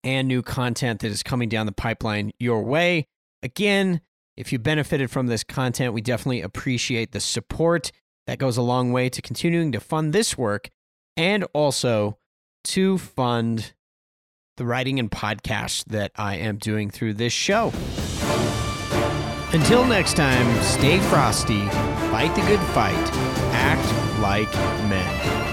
and new content that is coming down the pipeline your way. Again, if you benefited from this content, we definitely appreciate the support. That goes a long way to continuing to fund this work and also to fund the writing and podcast that I am doing through this show. Until next time, stay frosty, fight the good fight, act like men.